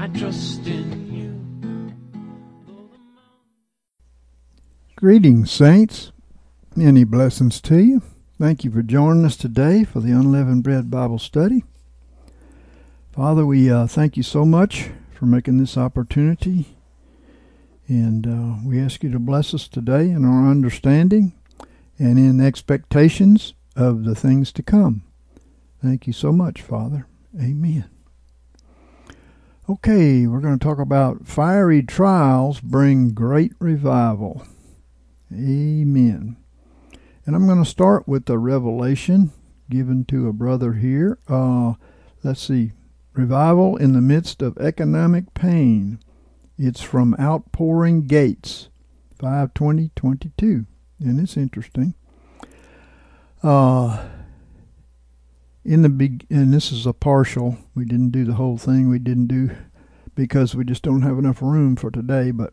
I trust in you. Greetings, saints. Many blessings to you. Thank you for joining us today for the Unleavened Bread Bible Study. Father, we uh, thank you so much for making this opportunity. And uh, we ask you to bless us today in our understanding and in expectations of the things to come. Thank you so much, Father. Amen. Okay, we're going to talk about fiery trials bring great revival. Amen. And I'm going to start with a revelation given to a brother here. Uh, let's see. Revival in the midst of economic pain. It's from Outpouring Gates, 52022. And it's interesting. Uh, in the big, and this is a partial. We didn't do the whole thing. We didn't do because we just don't have enough room for today. But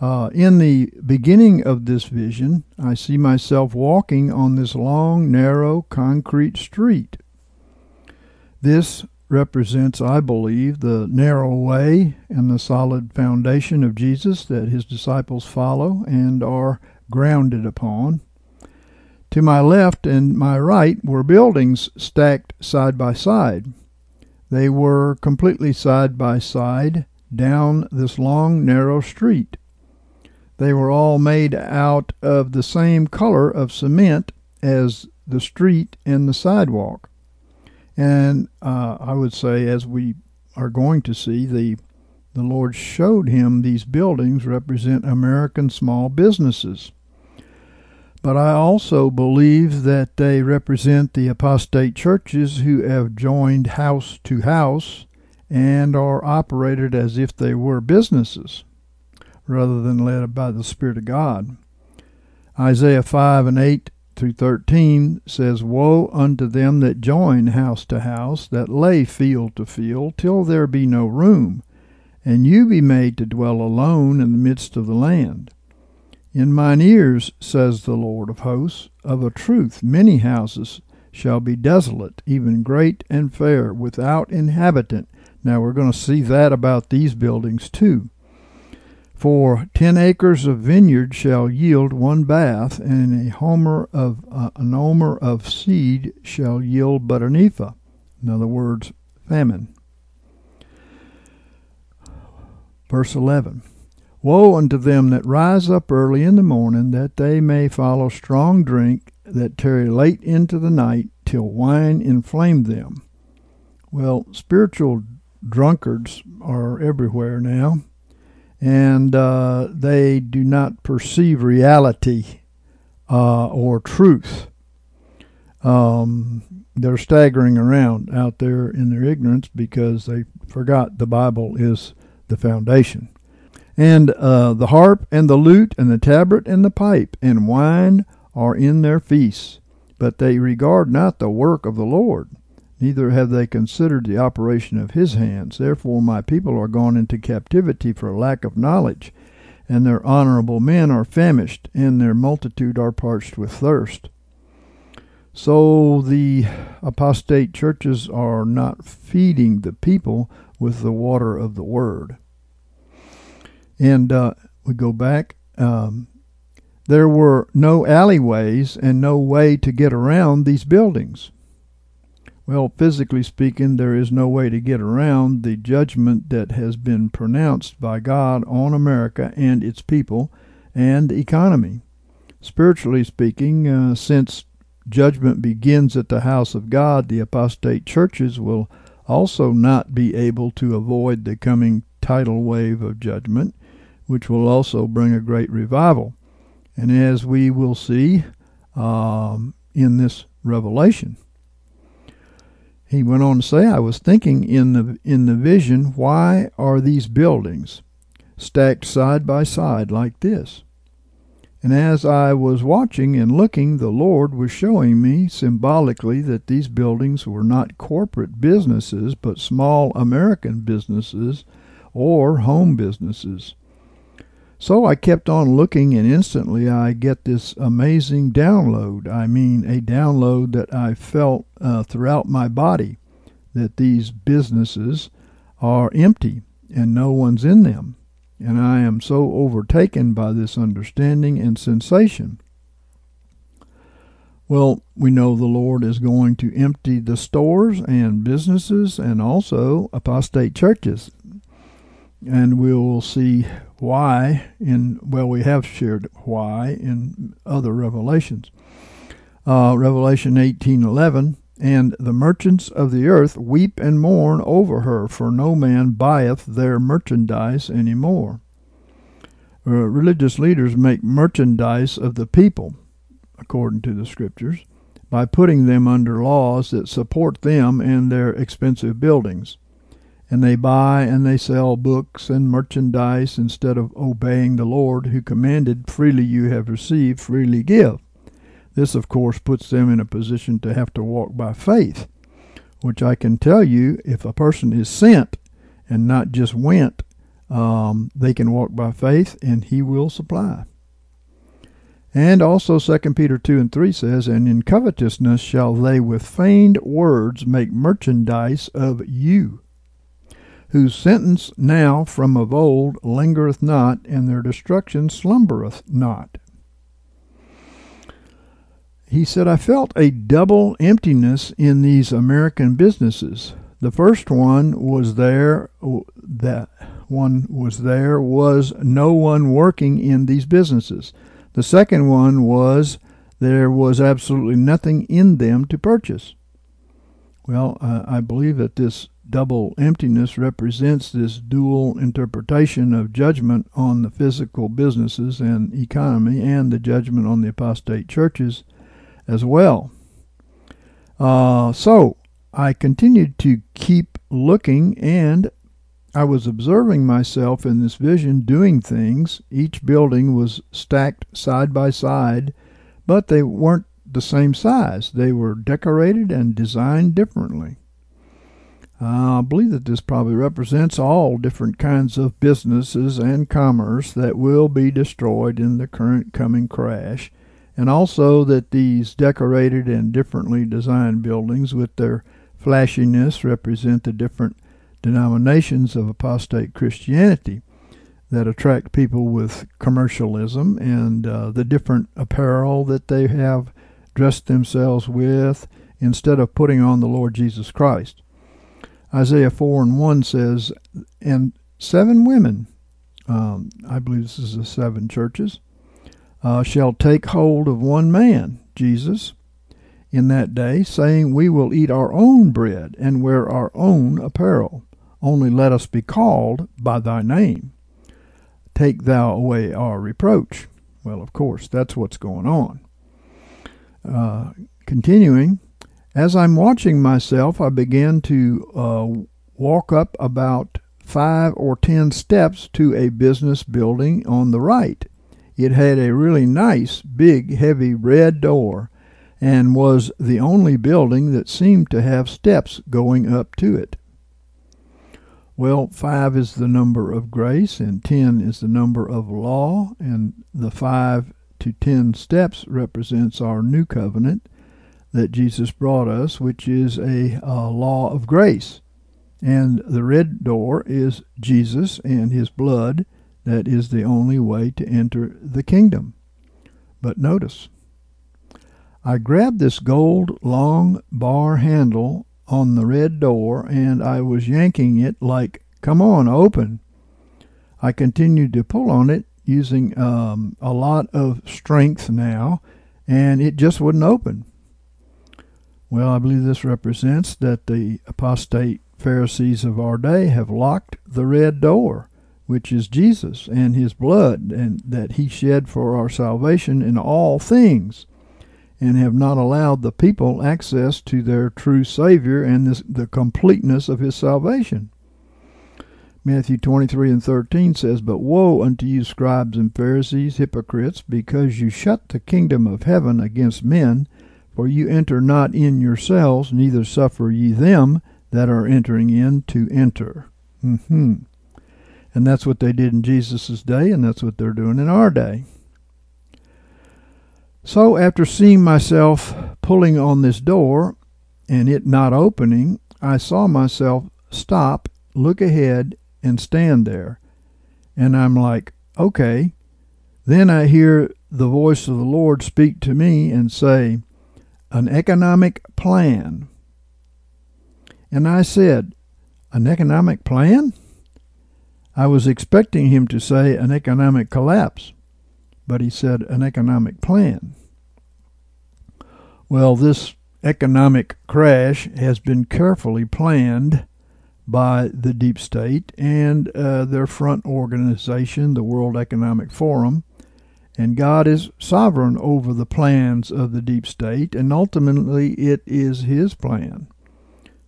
uh, in the beginning of this vision, I see myself walking on this long, narrow, concrete street. This represents, I believe, the narrow way and the solid foundation of Jesus that his disciples follow and are grounded upon. To my left and my right were buildings stacked side by side. They were completely side by side down this long, narrow street. They were all made out of the same color of cement as the street and the sidewalk. And uh, I would say, as we are going to see, the the Lord showed him these buildings represent American small businesses. But I also believe that they represent the apostate churches who have joined house to house and are operated as if they were businesses rather than led by the Spirit of God. Isaiah 5 and 8 through 13 says, Woe unto them that join house to house, that lay field to field, till there be no room, and you be made to dwell alone in the midst of the land. In mine ears, says the Lord of hosts, of a truth many houses shall be desolate, even great and fair, without inhabitant. Now we're going to see that about these buildings too. For ten acres of vineyard shall yield one bath, and a homer of uh, an omer of seed shall yield but an ephah. In other words, famine. Verse eleven. Woe unto them that rise up early in the morning, that they may follow strong drink, that tarry late into the night, till wine inflame them. Well, spiritual drunkards are everywhere now, and uh, they do not perceive reality uh, or truth. Um, they're staggering around out there in their ignorance because they forgot the Bible is the foundation and uh, the harp and the lute and the tabret and the pipe and wine are in their feasts, but they regard not the work of the Lord, neither have they considered the operation of his hands. Therefore my people are gone into captivity for lack of knowledge, and their honorable men are famished, and their multitude are parched with thirst. So the apostate churches are not feeding the people with the water of the word. And uh, we go back. Um, there were no alleyways and no way to get around these buildings. Well, physically speaking, there is no way to get around the judgment that has been pronounced by God on America and its people and economy. Spiritually speaking, uh, since judgment begins at the house of God, the apostate churches will also not be able to avoid the coming tidal wave of judgment, which will also bring a great revival. And as we will see um, in this revelation. he went on to say, I was thinking in the in the vision, why are these buildings stacked side by side like this? And as I was watching and looking, the Lord was showing me symbolically that these buildings were not corporate businesses, but small American businesses or home businesses. So I kept on looking, and instantly I get this amazing download. I mean, a download that I felt uh, throughout my body that these businesses are empty and no one's in them and I am so overtaken by this understanding and sensation. Well, we know the Lord is going to empty the stores and businesses and also apostate churches. And we will see why in, well, we have shared why in other revelations. Uh, Revelation 18:11 and the merchants of the earth weep and mourn over her, for no man buyeth their merchandise any more. Uh, religious leaders make merchandise of the people, according to the scriptures, by putting them under laws that support them and their expensive buildings. And they buy and they sell books and merchandise instead of obeying the Lord who commanded, Freely you have received, freely give. This, of course, puts them in a position to have to walk by faith, which I can tell you if a person is sent and not just went, um, they can walk by faith and he will supply. And also 2 Peter 2 and 3 says, And in covetousness shall they with feigned words make merchandise of you, whose sentence now from of old lingereth not, and their destruction slumbereth not he said, I felt a double emptiness in these American businesses. The first one was there, that one was there, was no one working in these businesses. The second one was there was absolutely nothing in them to purchase. Well, uh, I believe that this double emptiness represents this dual interpretation of judgment on the physical businesses and economy and the judgment on the apostate churches as well. Uh, so I continued to keep looking and I was observing myself in this vision doing things. Each building was stacked side by side, but they weren't the same size. They were decorated and designed differently. Uh, I believe that this probably represents all different kinds of businesses and commerce that will be destroyed in the current coming crash and also that these decorated and differently designed buildings with their flashiness represent the different denominations of apostate Christianity that attract people with commercialism and uh, the different apparel that they have dressed themselves with instead of putting on the Lord Jesus Christ. Isaiah 4 and 1 says, And seven women, um, I believe this is the seven churches, uh, shall take hold of one man, Jesus, in that day, saying, We will eat our own bread and wear our own apparel. Only let us be called by thy name. Take thou away our reproach. Well, of course, that's what's going on. Uh, continuing, as I'm watching myself, I began to uh, walk up about five or ten steps to a business building on the right. It had a really nice, big, heavy red door and was the only building that seemed to have steps going up to it. Well, five is the number of grace, and ten is the number of law, and the five to ten steps represents our new covenant that Jesus brought us, which is a, a law of grace. And the red door is Jesus and his blood that is the only way to enter the kingdom. But notice, I grabbed this gold long bar handle on the red door and I was yanking it like, come on, open. I continued to pull on it using um, a lot of strength now, and it just wouldn't open. Well, I believe this represents that the apostate Pharisees of our day have locked the red door which is Jesus and his blood and that he shed for our salvation in all things. and have not allowed the people access to their true Savior and this, the completeness of his salvation. Matthew 23 and 13 says, But woe unto you, scribes and Pharisees, hypocrites, because you shut the kingdom of heaven against men, for you enter not in yourselves, neither suffer ye them that are entering in to enter. Mm-hmm. And that's what they did in Jesus' day, and that's what they're doing in our day. So, after seeing myself pulling on this door and it not opening, I saw myself stop, look ahead, and stand there. And I'm like, okay. Then I hear the voice of the Lord speak to me and say, an economic plan. And I said, An economic plan? I was expecting him to say an economic collapse, but he said an economic plan. Well, this economic crash has been carefully planned by the deep state and uh, their front organization, the World Economic Forum. And God is sovereign over the plans of the deep state, and ultimately it is His plan.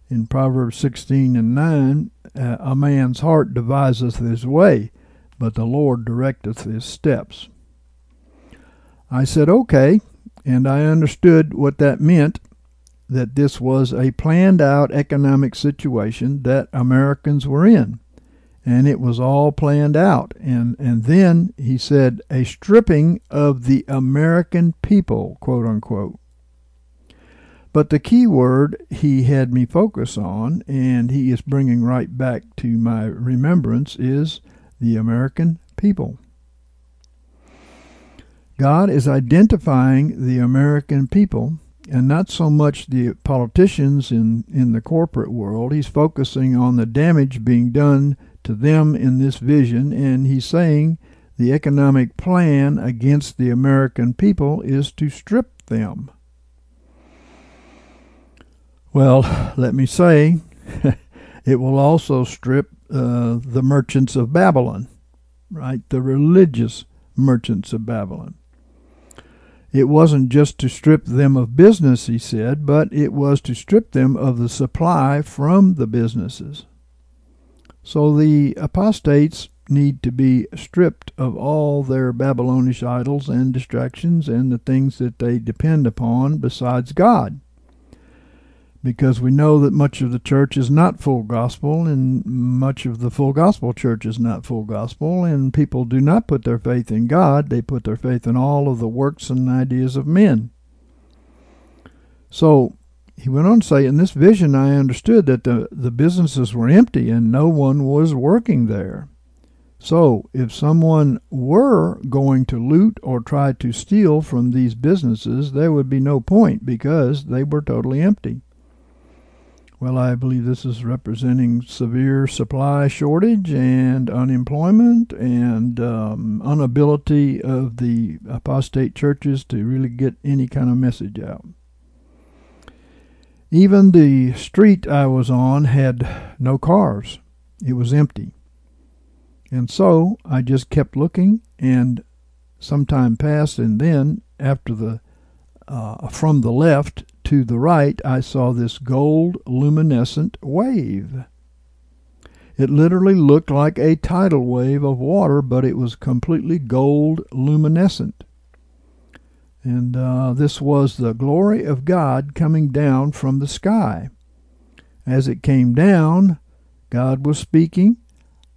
In Proverbs 16 and 9, uh, a man's heart deviseth his way, but the Lord directeth his steps. I said, okay, and I understood what that meant that this was a planned out economic situation that Americans were in. And it was all planned out. And, and then he said, a stripping of the American people, quote unquote. But the key word he had me focus on, and he is bringing right back to my remembrance, is the American people. God is identifying the American people and not so much the politicians in, in the corporate world. He's focusing on the damage being done to them in this vision, and he's saying the economic plan against the American people is to strip them. Well, let me say, it will also strip uh, the merchants of Babylon, right? The religious merchants of Babylon. It wasn't just to strip them of business, he said, but it was to strip them of the supply from the businesses. So the apostates need to be stripped of all their Babylonish idols and distractions and the things that they depend upon besides God because we know that much of the church is not full gospel and much of the full gospel church is not full gospel and people do not put their faith in God. They put their faith in all of the works and ideas of men. So he went on to say in this vision I understood that the the businesses were empty and no one was working there. So if someone were going to loot or try to steal from these businesses there would be no point because they were totally empty well, I believe this is representing severe supply shortage and unemployment and um, inability of the apostate churches to really get any kind of message out. Even the street I was on had no cars, it was empty. And so I just kept looking, and some time passed, and then after the uh, from the left to the right, I saw this gold luminescent wave. It literally looked like a tidal wave of water, but it was completely gold luminescent. And uh, this was the glory of God coming down from the sky. As it came down, God was speaking.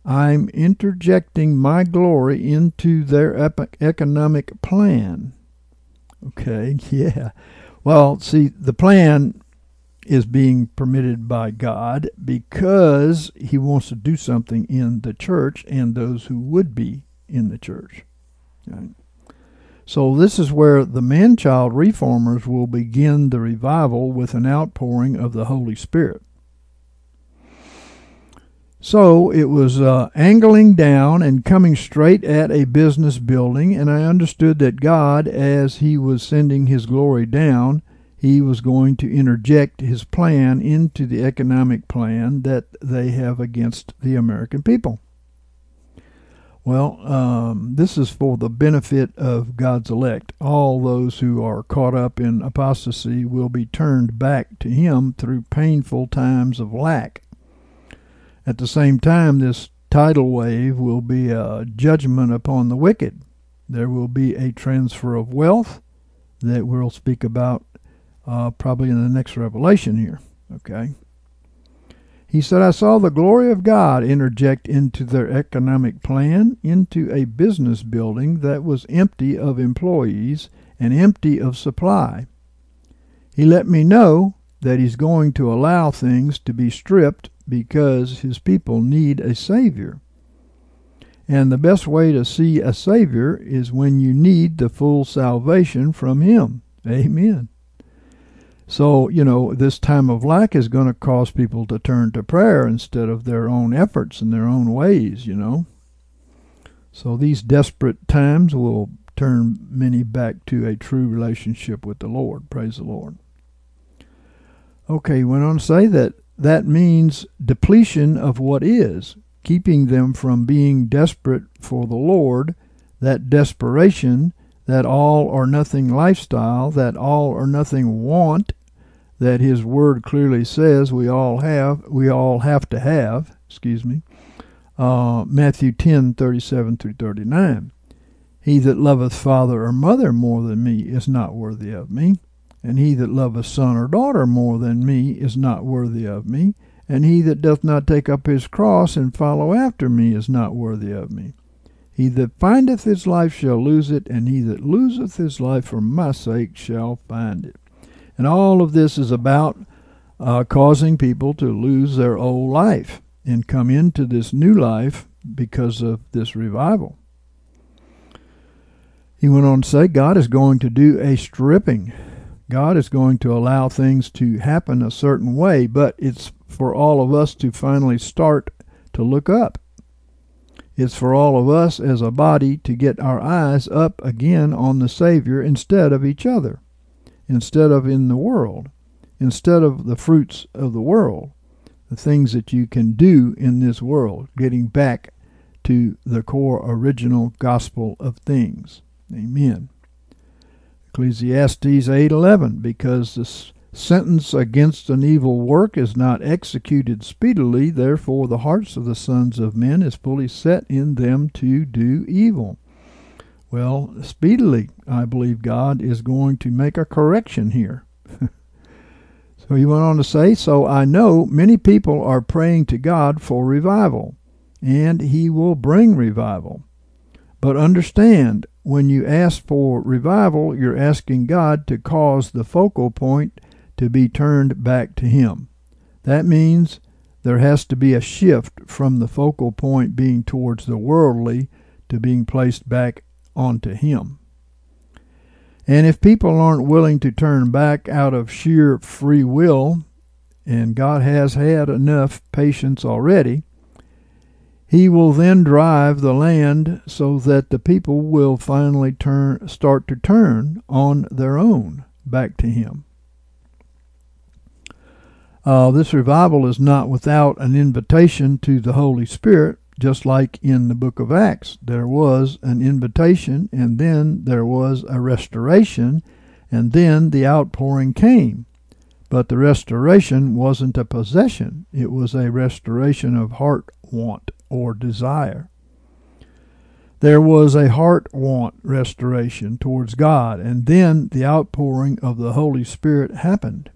I'm interjecting my glory into their economic plan. Okay, yeah. Well, see, the plan is being permitted by God because He wants to do something in the church and those who would be in the church. Right? So, this is where the man child reformers will begin the revival with an outpouring of the Holy Spirit. So it was uh, angling down and coming straight at a business building, and I understood that God, as He was sending His glory down, He was going to interject His plan into the economic plan that they have against the American people. Well, um, this is for the benefit of God's elect. All those who are caught up in apostasy will be turned back to Him through painful times of lack. At the same time, this tidal wave will be a judgment upon the wicked. There will be a transfer of wealth that we'll speak about uh, probably in the next revelation here. Okay. He said, I saw the glory of God interject into their economic plan, into a business building that was empty of employees and empty of supply. He let me know that he's going to allow things to be stripped because his people need a Savior. And the best way to see a Savior is when you need the full salvation from Him. Amen. So, you know, this time of lack is going to cause people to turn to prayer instead of their own efforts and their own ways, you know. So these desperate times will turn many back to a true relationship with the Lord. Praise the Lord. Okay, went on to say that that means depletion of what is, keeping them from being desperate for the Lord, that desperation that all or nothing lifestyle, that all or nothing want that his word clearly says we all have, we all have to have, excuse me. Uh, Matthew 10, 37 through 39. He that loveth father or mother more than me is not worthy of me, and he that loveth son or daughter more than me is not worthy of me, and he that doth not take up his cross and follow after me is not worthy of me. He that findeth his life shall lose it, and he that loseth his life for my sake shall find it. And all of this is about uh, causing people to lose their old life and come into this new life because of this revival. He went on to say, God is going to do a stripping. God is going to allow things to happen a certain way, but it's for all of us to finally start to look up it's for all of us as a body to get our eyes up again on the Savior instead of each other, instead of in the world, instead of the fruits of the world, the things that you can do in this world, getting back to the core original gospel of things. Amen. Ecclesiastes 8:11 because the Sentence against an evil work is not executed speedily, therefore the hearts of the sons of men is fully set in them to do evil. Well, speedily, I believe God is going to make a correction here. so he went on to say, So I know many people are praying to God for revival, and he will bring revival. But understand, when you ask for revival, you're asking God to cause the focal point to be turned back to Him. That means there has to be a shift from the focal point being towards the worldly to being placed back onto Him. And if people aren't willing to turn back out of sheer free will, and God has had enough patience already, he will then drive the land so that the people will finally turn start to turn on their own back to him. Uh, this revival is not without an invitation to the Holy Spirit, just like in the book of Acts. There was an invitation, and then there was a restoration, and then the outpouring came. But the restoration wasn't a possession, it was a restoration of heart want or desire. There was a heart want restoration towards God, and then the outpouring of the Holy Spirit happened.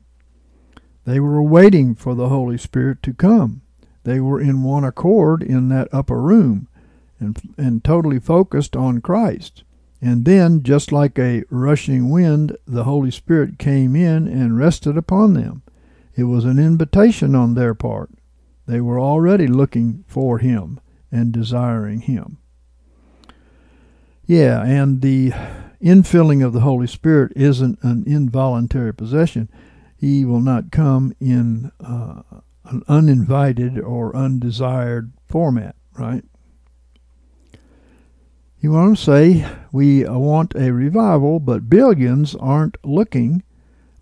They were waiting for the Holy Spirit to come. They were in one accord in that upper room and, and totally focused on Christ. And then, just like a rushing wind, the Holy Spirit came in and rested upon them. It was an invitation on their part. They were already looking for Him and desiring Him. Yeah, and the infilling of the Holy Spirit isn't an involuntary possession he will not come in uh, an uninvited or undesired format, right? You want to say, We want a revival, but billions aren't looking,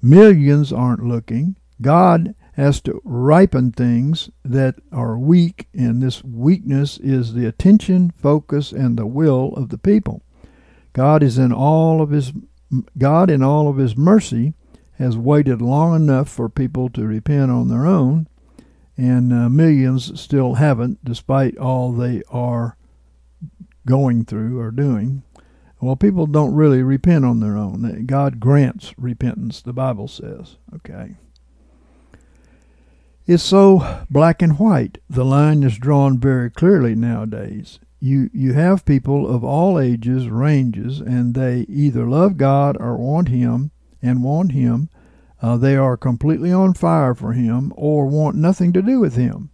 millions aren't looking. God has to ripen things that are weak, and this weakness is the attention, focus, and the will of the people. God is in all of his God in all of his mercy has waited long enough for people to repent on their own, and uh, millions still haven't, despite all they are going through or doing. Well, people don't really repent on their own. God grants repentance, the Bible says. Okay. It's so black and white. The line is drawn very clearly nowadays. You you have people of all ages, ranges, and they either love God or want Him and want Him. Uh, they are completely on fire for Him or want nothing to do with Him.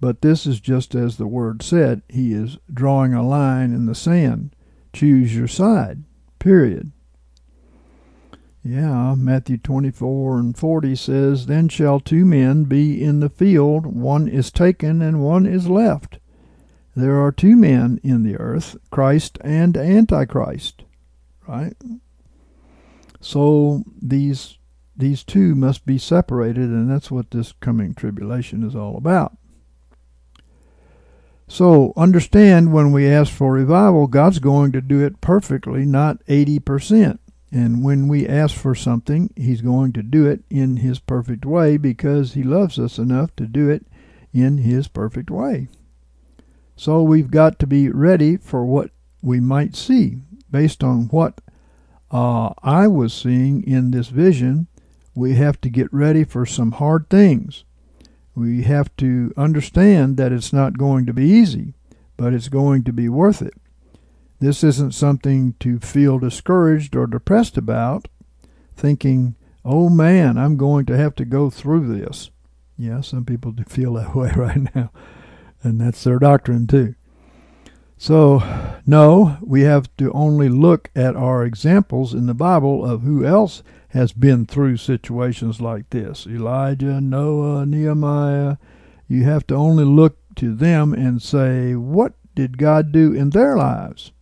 But this is just as the Word said. He is drawing a line in the sand. Choose your side. Period. Yeah, Matthew 24 and 40 says, Then shall two men be in the field, one is taken and one is left. There are two men in the earth, Christ and Antichrist. Right? So these these two must be separated, and that's what this coming tribulation is all about. So understand when we ask for revival, God's going to do it perfectly, not 80%. And when we ask for something, He's going to do it in His perfect way because He loves us enough to do it in His perfect way. So we've got to be ready for what we might see. Based on what uh, I was seeing in this vision, we have to get ready for some hard things. We have to understand that it's not going to be easy, but it's going to be worth it. This isn't something to feel discouraged or depressed about, thinking, oh man, I'm going to have to go through this. Yeah, some people do feel that way right now, and that's their doctrine too. So, no, we have to only look at our examples in the Bible of who else has been through situations like this Elijah, Noah, Nehemiah. You have to only look to them and say, what did God do in their lives?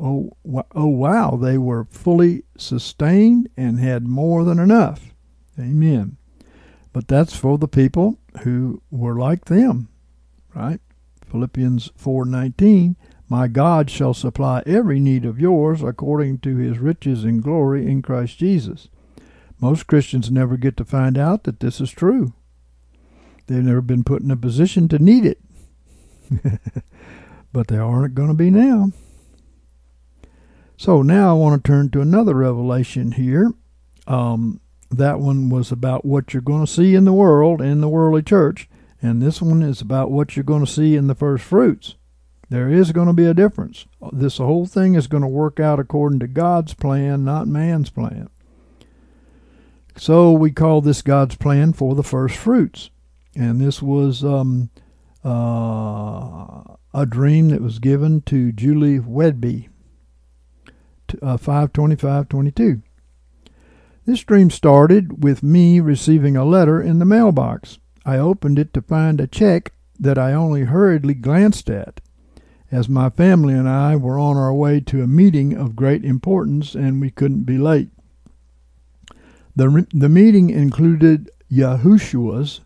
Oh, oh wow, they were fully sustained and had more than enough. Amen. But that's for the people who were like them, right? Philippians 4:19 My God shall supply every need of yours according to his riches and glory in Christ Jesus. Most Christians never get to find out that this is true. They've never been put in a position to need it. but they aren't going to be now. So now I want to turn to another revelation here. Um, that one was about what you're going to see in the world, in the worldly church. And this one is about what you're going to see in the first fruits. There is going to be a difference. This whole thing is going to work out according to God's plan, not man's plan. So we call this God's plan for the first fruits. And this was um, uh, a dream that was given to Julie Wedby, uh, 52522. This dream started with me receiving a letter in the mailbox. I opened it to find a check that I only hurriedly glanced at, as my family and I were on our way to a meeting of great importance and we couldn't be late. The, the meeting included Yahushua's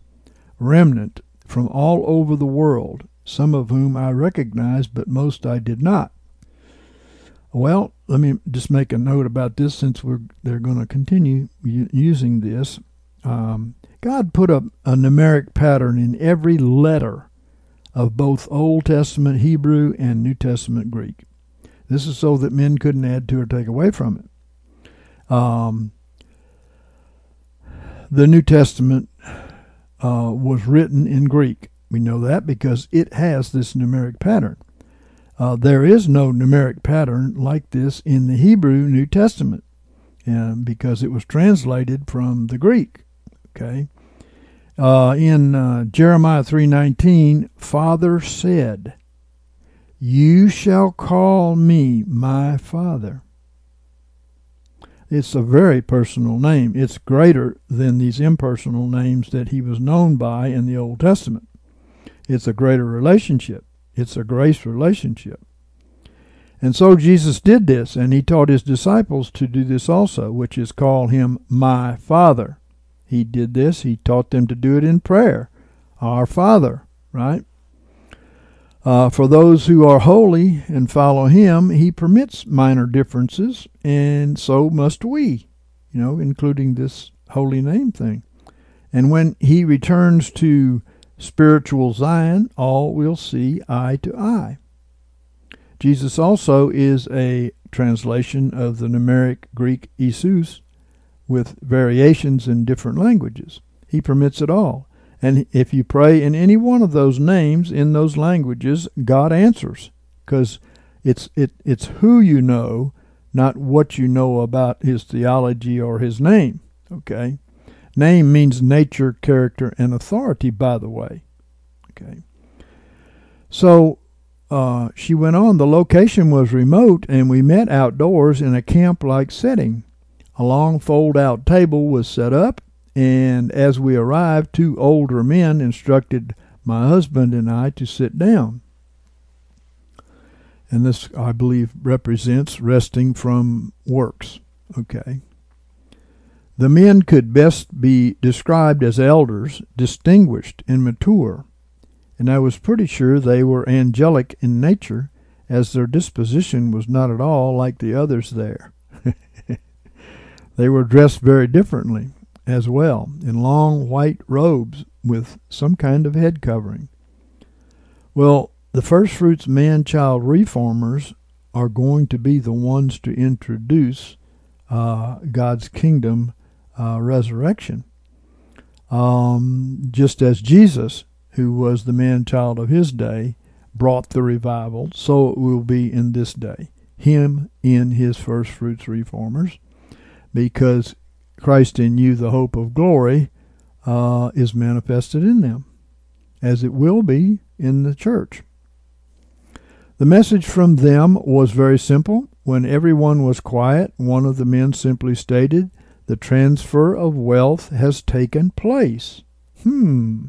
remnant from all over the world, some of whom I recognized, but most I did not. Well, let me just make a note about this since we're they're going to continue using this. Um, God put a, a numeric pattern in every letter of both Old Testament Hebrew and New Testament Greek. This is so that men couldn't add to or take away from it. Um, the New Testament uh, was written in Greek. We know that because it has this numeric pattern. Uh, there is no numeric pattern like this in the Hebrew New Testament uh, because it was translated from the Greek. Okay. Uh, in uh, Jeremiah 3:19, Father said, "You shall call me my Father." It's a very personal name. It's greater than these impersonal names that he was known by in the Old Testament. It's a greater relationship. It's a grace relationship. And so Jesus did this, and he taught his disciples to do this also, which is call him my Father. he did this. He taught them to do it in prayer. Our Father, right? Uh, for those who are holy and follow him, he permits minor differences, and so must we, you know, including this holy name thing. And when he returns to spiritual Zion, all will see eye to eye. Jesus also is a translation of the numeric Greek Isus with variations in different languages. He permits it all. And if you pray in any one of those names in those languages, God answers because it's it it's who you know, not what you know about his theology or his name. Okay, name means nature, character, and authority. By the way, okay. So uh, she went on. The location was remote, and we met outdoors in a camp-like setting. A long fold-out table was set up and as we arrived, two older men instructed my husband and I to sit down. And this, I believe, represents resting from works. Okay. The men could best be described as elders, distinguished and mature, and I was pretty sure they were angelic in nature, as their disposition was not at all like the others there. they were dressed very differently as well, in long white robes with some kind of head covering. Well, the first fruits man child reformers are going to be the ones to introduce uh, God's kingdom uh, resurrection. Um, just as Jesus, who was the man child of his day, brought the revival, so it will be in this day. Him in his first fruits reformers, because Christ in you, the hope of glory, uh, is manifested in them, as it will be in the church. The message from them was very simple. When everyone was quiet, one of the men simply stated, The transfer of wealth has taken place. Hmm.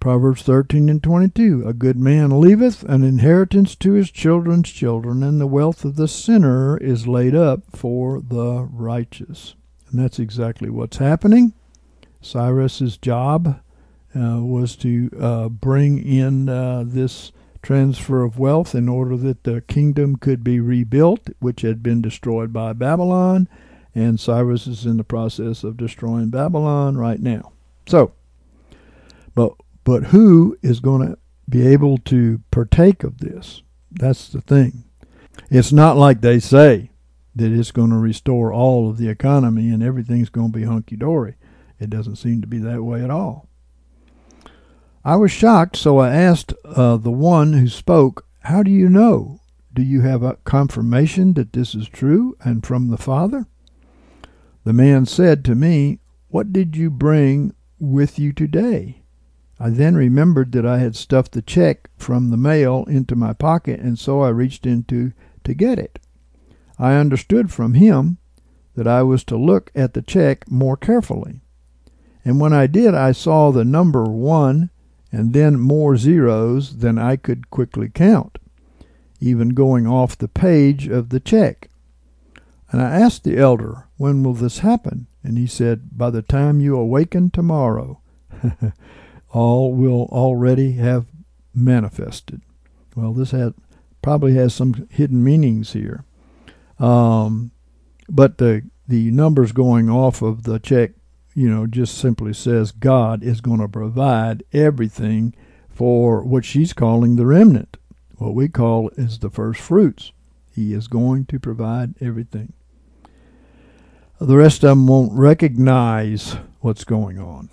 Proverbs 13 and 22 A good man leaveth an inheritance to his children's children, and the wealth of the sinner is laid up for the righteous. And that's exactly what's happening. Cyrus's job uh, was to uh, bring in uh, this transfer of wealth in order that the kingdom could be rebuilt, which had been destroyed by Babylon. And Cyrus is in the process of destroying Babylon right now. So, but but who is going to be able to partake of this? That's the thing. It's not like they say that it's going to restore all of the economy and everything's going to be hunky dory. It doesn't seem to be that way at all. I was shocked, so I asked uh, the one who spoke, How do you know? Do you have a confirmation that this is true and from the Father? The man said to me, What did you bring with you today? I then remembered that I had stuffed the check from the mail into my pocket, and so I reached into to get it. I understood from him that I was to look at the check more carefully. And when I did, I saw the number one and then more zeros than I could quickly count, even going off the page of the check. And I asked the elder, When will this happen? And he said, By the time you awaken tomorrow. all will already have manifested. Well, this had, probably has some hidden meanings here. Um, but the the numbers going off of the check, you know, just simply says God is going to provide everything for what she's calling the remnant. What we call is the first fruits. He is going to provide everything. The rest of them won't recognize what's going on.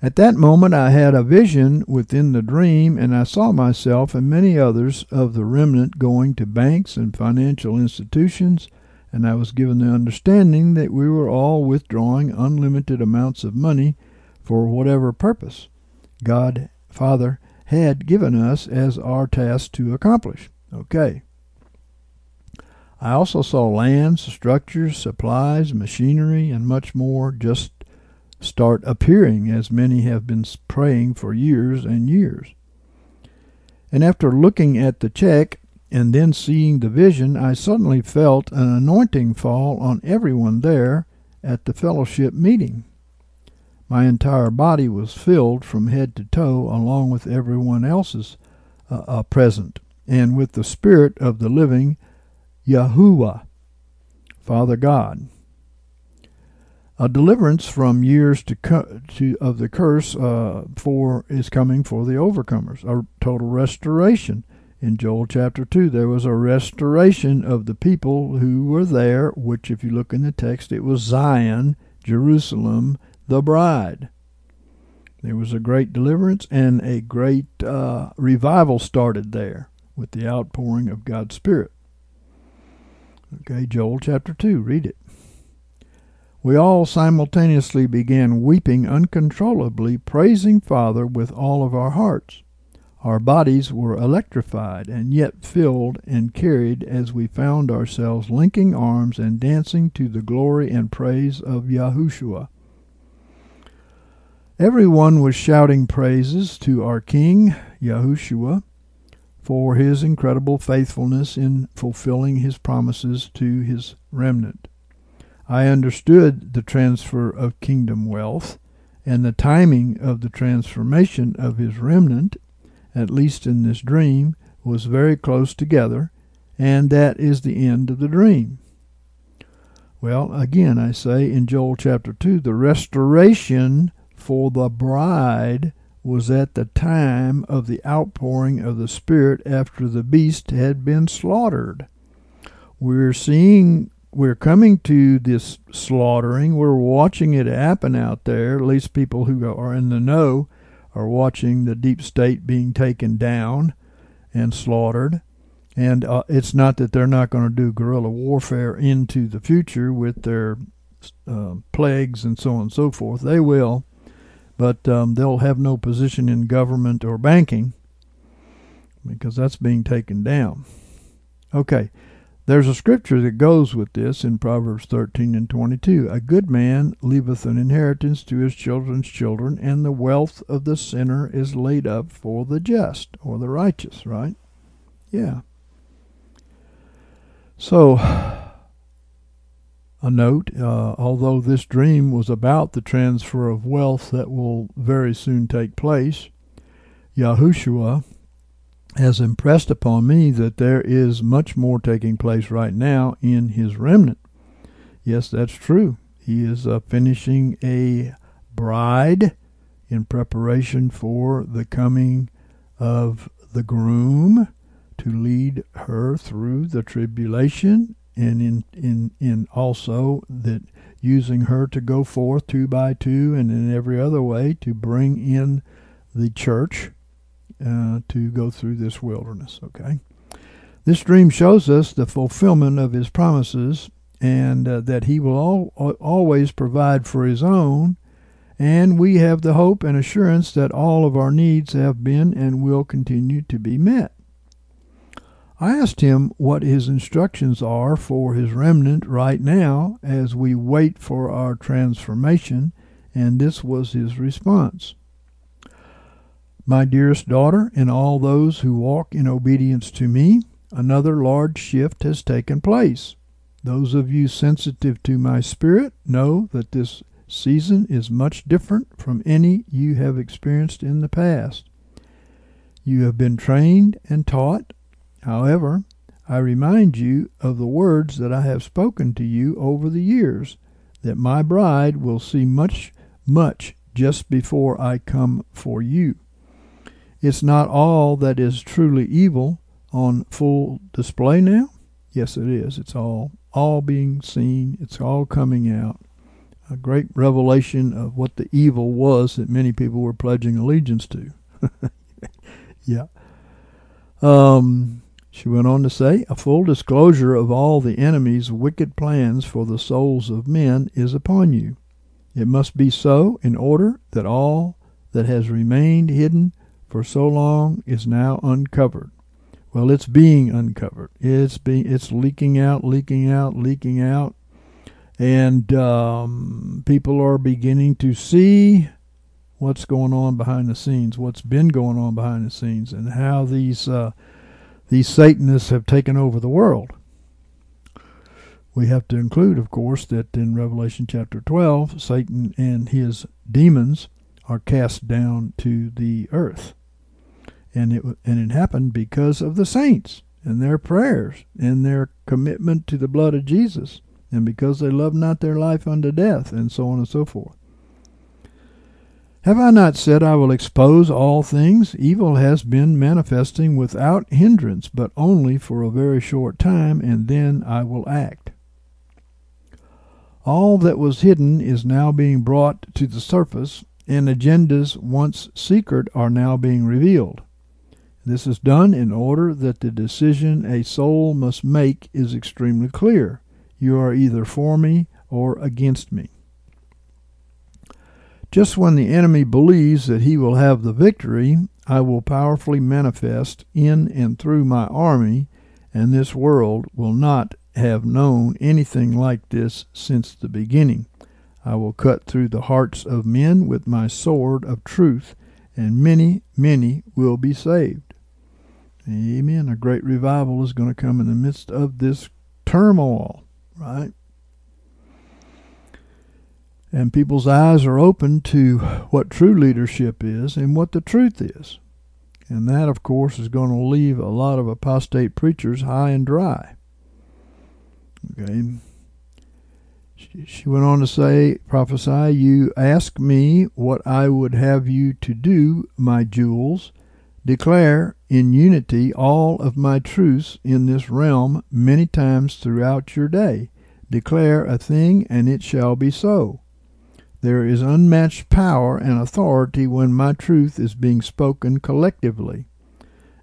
At that moment I had a vision within the dream, and I saw myself and many others of the remnant going to banks and financial institutions, and I was given the understanding that we were all withdrawing unlimited amounts of money for whatever purpose God Father had given us as our task to accomplish. Okay. I also saw lands, structures, supplies, machinery, and much more just start appearing as many have been praying for years and years. And after looking at the check and then seeing the vision, I suddenly felt an anointing fall on everyone there at the fellowship meeting. My entire body was filled from head to toe, along with everyone else's uh, uh, present, and with the Spirit of the living Yahuwah, Father God. A deliverance from years to, to of the curse uh, for is coming for the overcomers. A total restoration. In Joel chapter 2, there was a restoration of the people who were there, which, if you look in the text, it was Zion, Jerusalem, the bride. There was a great deliverance and a great uh, revival started there with the outpouring of God's Spirit. Okay, Joel chapter 2, read it. We all simultaneously began weeping uncontrollably, praising Father with all of our hearts. Our bodies were electrified and yet filled and carried as we found ourselves linking arms and dancing to the glory and praise of Yahushua. Everyone was shouting praises to our King, Yahushua, for his incredible faithfulness in fulfilling his promises to his remnant. I understood the transfer of kingdom wealth and the timing of the transformation of his remnant, at least in this dream, was very close together, and that is the end of the dream. Well, again, I say in Joel chapter 2, the restoration for the bride was at the time of the outpouring of the Spirit after the beast had been slaughtered. We're seeing, we're coming to this slaughtering. We're watching it happen out there. At least people who are in the know are watching the deep state being taken down and slaughtered. And uh, it's not that they're not going to do guerrilla warfare into the future with their uh, plagues and so on and so forth. They will but um, they'll have no position in government or banking because that's being taken down. Okay, there's a scripture that goes with this in Proverbs 13 and 22. A good man leaveth an inheritance to his children's children, and the wealth of the sinner is laid up for the just or the righteous, right? Yeah. So, a note, uh, although this dream was about the transfer of wealth that will very soon take place, Yahushua has impressed upon me that there is much more taking place right now in his remnant. Yes, that's true. He is uh, finishing a bride in preparation for the coming of the groom to lead her through the tribulation and in in in also that using her to go forth two by two and in every other way to bring in the church uh, to go through this wilderness. Okay, this dream shows us the fulfillment of His promises and uh, that He will al- always provide for His own. And we have the hope and assurance that all of our needs have been and will continue to be met. I asked him what his instructions are for his remnant right now as we wait for our transformation, and this was his response. My dearest daughter, and all those who walk in obedience to me, another large shift has taken place. Those of you sensitive to my spirit know that this season is much different from any you have experienced in the past. You have been trained and taught However, I remind you of the words that I have spoken to you over the years, that my bride will see much, much just before I come for you. It's not all that is truly evil on full display now. Yes, it is. It's all all being seen. It's all coming out. A great revelation of what the evil was that many people were pledging allegiance to. yeah. Um, she went on to say, A full disclosure of all the enemy's wicked plans for the souls of men is upon you. It must be so in order that all that has remained hidden for so long is now uncovered. Well, it's being uncovered. It's being it's leaking out, leaking out, leaking out, and um, people are beginning to see what's going on behind the scenes, what's been going on behind the scenes, and how these uh, these Satanists have taken over the world. we have to include, of course, that in Revelation chapter 12, Satan and his demons are cast down to the earth. And it, and it happened because of the saints and their prayers and their commitment to the blood of Jesus, and because they loved not their life unto death, and so on and so forth. Have I not said I will expose all things? Evil has been manifesting without hindrance, but only for a very short time, and then I will act. All that was hidden is now being brought to the surface, and agendas once secret are now being revealed. This is done in order that the decision a soul must make is extremely clear. You are either for me or against me. Just when the enemy believes that he will have the victory, I will powerfully manifest in and through my army, and this world will not have known anything like this since the beginning. I will cut through the hearts of men with my sword of truth, and many, many will be saved. Amen. A great revival is going to come in the midst of this turmoil, right? And people's eyes are open to what true leadership is and what the truth is. And that, of course, is going to leave a lot of apostate preachers high and dry. Okay. She went on to say, Prophesy, you ask me what I would have you to do, my jewels. Declare in unity all of my truths in this realm many times throughout your day. Declare a thing, and it shall be so. There is unmatched power and authority when my truth is being spoken collectively.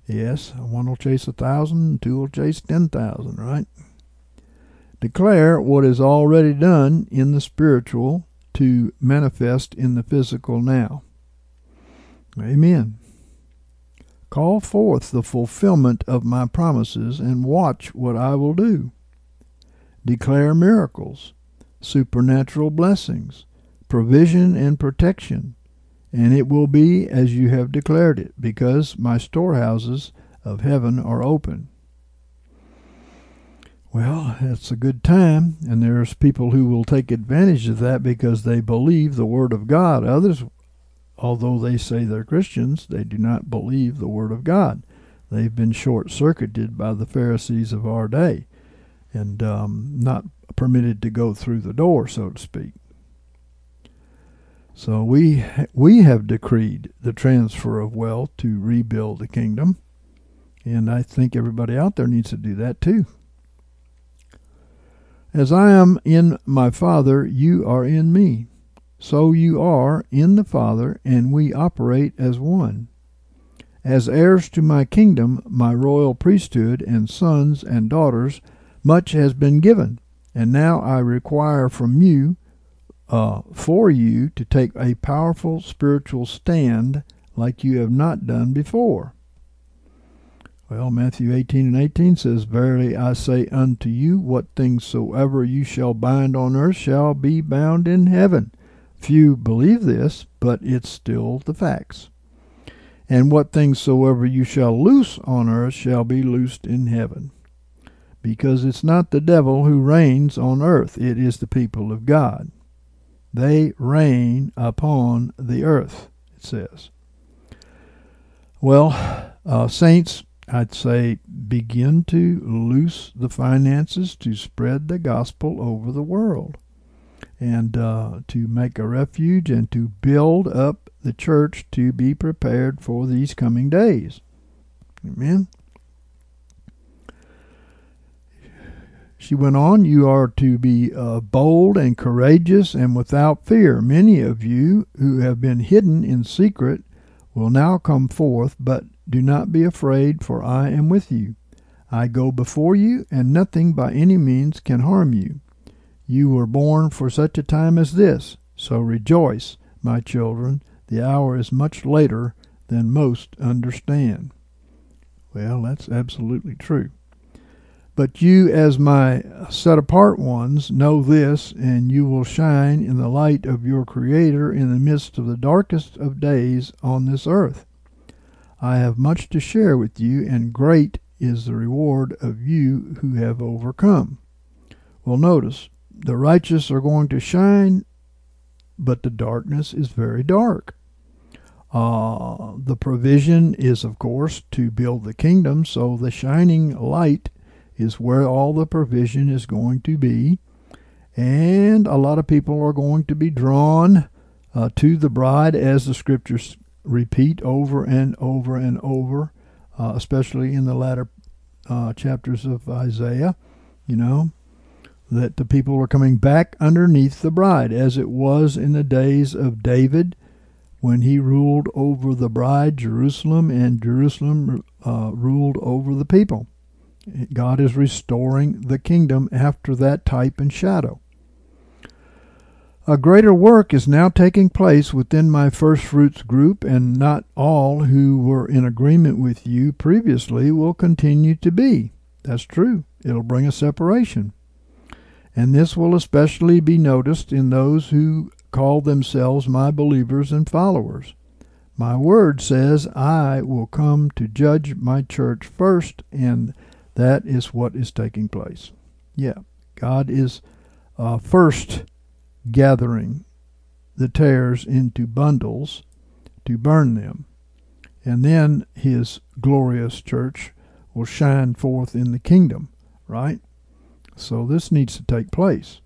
Yes, one will chase a thousand, two will chase ten thousand, right? Declare what is already done in the spiritual to manifest in the physical now. Amen. Call forth the fulfillment of my promises and watch what I will do. Declare miracles, supernatural blessings, provision and protection, and it will be as you have declared it, because my storehouses of heaven are open. Well, it's a good time, and there's people who will take advantage of that because they believe the Word of God. Others, although they say they're Christians, they do not believe the Word of God. They've been short circuited by the Pharisees of our day and um, not permitted to go through the door, so to speak. So we we have decreed the transfer of wealth to rebuild the kingdom, and I think everybody out there needs to do that too. As I am in my Father, you are in me. So you are in the Father, and we operate as one. As heirs to my kingdom, my royal priesthood, and sons and daughters, much has been given, and now I require from you, uh, for you, to take a powerful spiritual stand like you have not done before. Well, Matthew 18 and 18 says, Verily I say unto you, what things soever you shall bind on earth shall be bound in heaven. Few believe this, but it's still the facts. And what things soever you shall loose on earth shall be loosed in heaven. Because it's not the devil who reigns on earth, it is the people of God. They reign upon the earth, it says. Well, uh, saints, I'd say begin to loose the finances to spread the gospel over the world and uh, to make a refuge and to build up the church to be prepared for these coming days. Amen. She went on, You are to be uh, bold and courageous and without fear. Many of you who have been hidden in secret will now come forth, but do not be afraid, for I am with you. I go before you, and nothing by any means can harm you. You were born for such a time as this, so rejoice, my children. The hour is much later than most understand. Well, that's absolutely true. But you, as my set apart ones, know this, and you will shine in the light of your Creator in the midst of the darkest of days on this earth. I have much to share with you, and great is the reward of you who have overcome. Well, notice the righteous are going to shine, but the darkness is very dark. Uh, the provision is, of course, to build the kingdom, so the shining light is where all the provision is going to be. And a lot of people are going to be drawn uh, to the bride, as the scriptures repeat over and over and over, uh, especially in the latter uh, chapters of Isaiah. You know, that the people are coming back underneath the bride, as it was in the days of David when he ruled over the bride, Jerusalem, and Jerusalem uh, ruled over the people. God is restoring the kingdom after that type and shadow. A greater work is now taking place within my first fruits group, and not all who were in agreement with you previously will continue to be. That's true. It'll bring a separation. And this will especially be noticed in those who call themselves my believers and followers. My word says, I will come to judge my church first, and that is what is taking place. Yeah, God is uh, first gathering the tares into bundles to burn them, and then his glorious church will shine forth in the kingdom, right? So this needs to take place.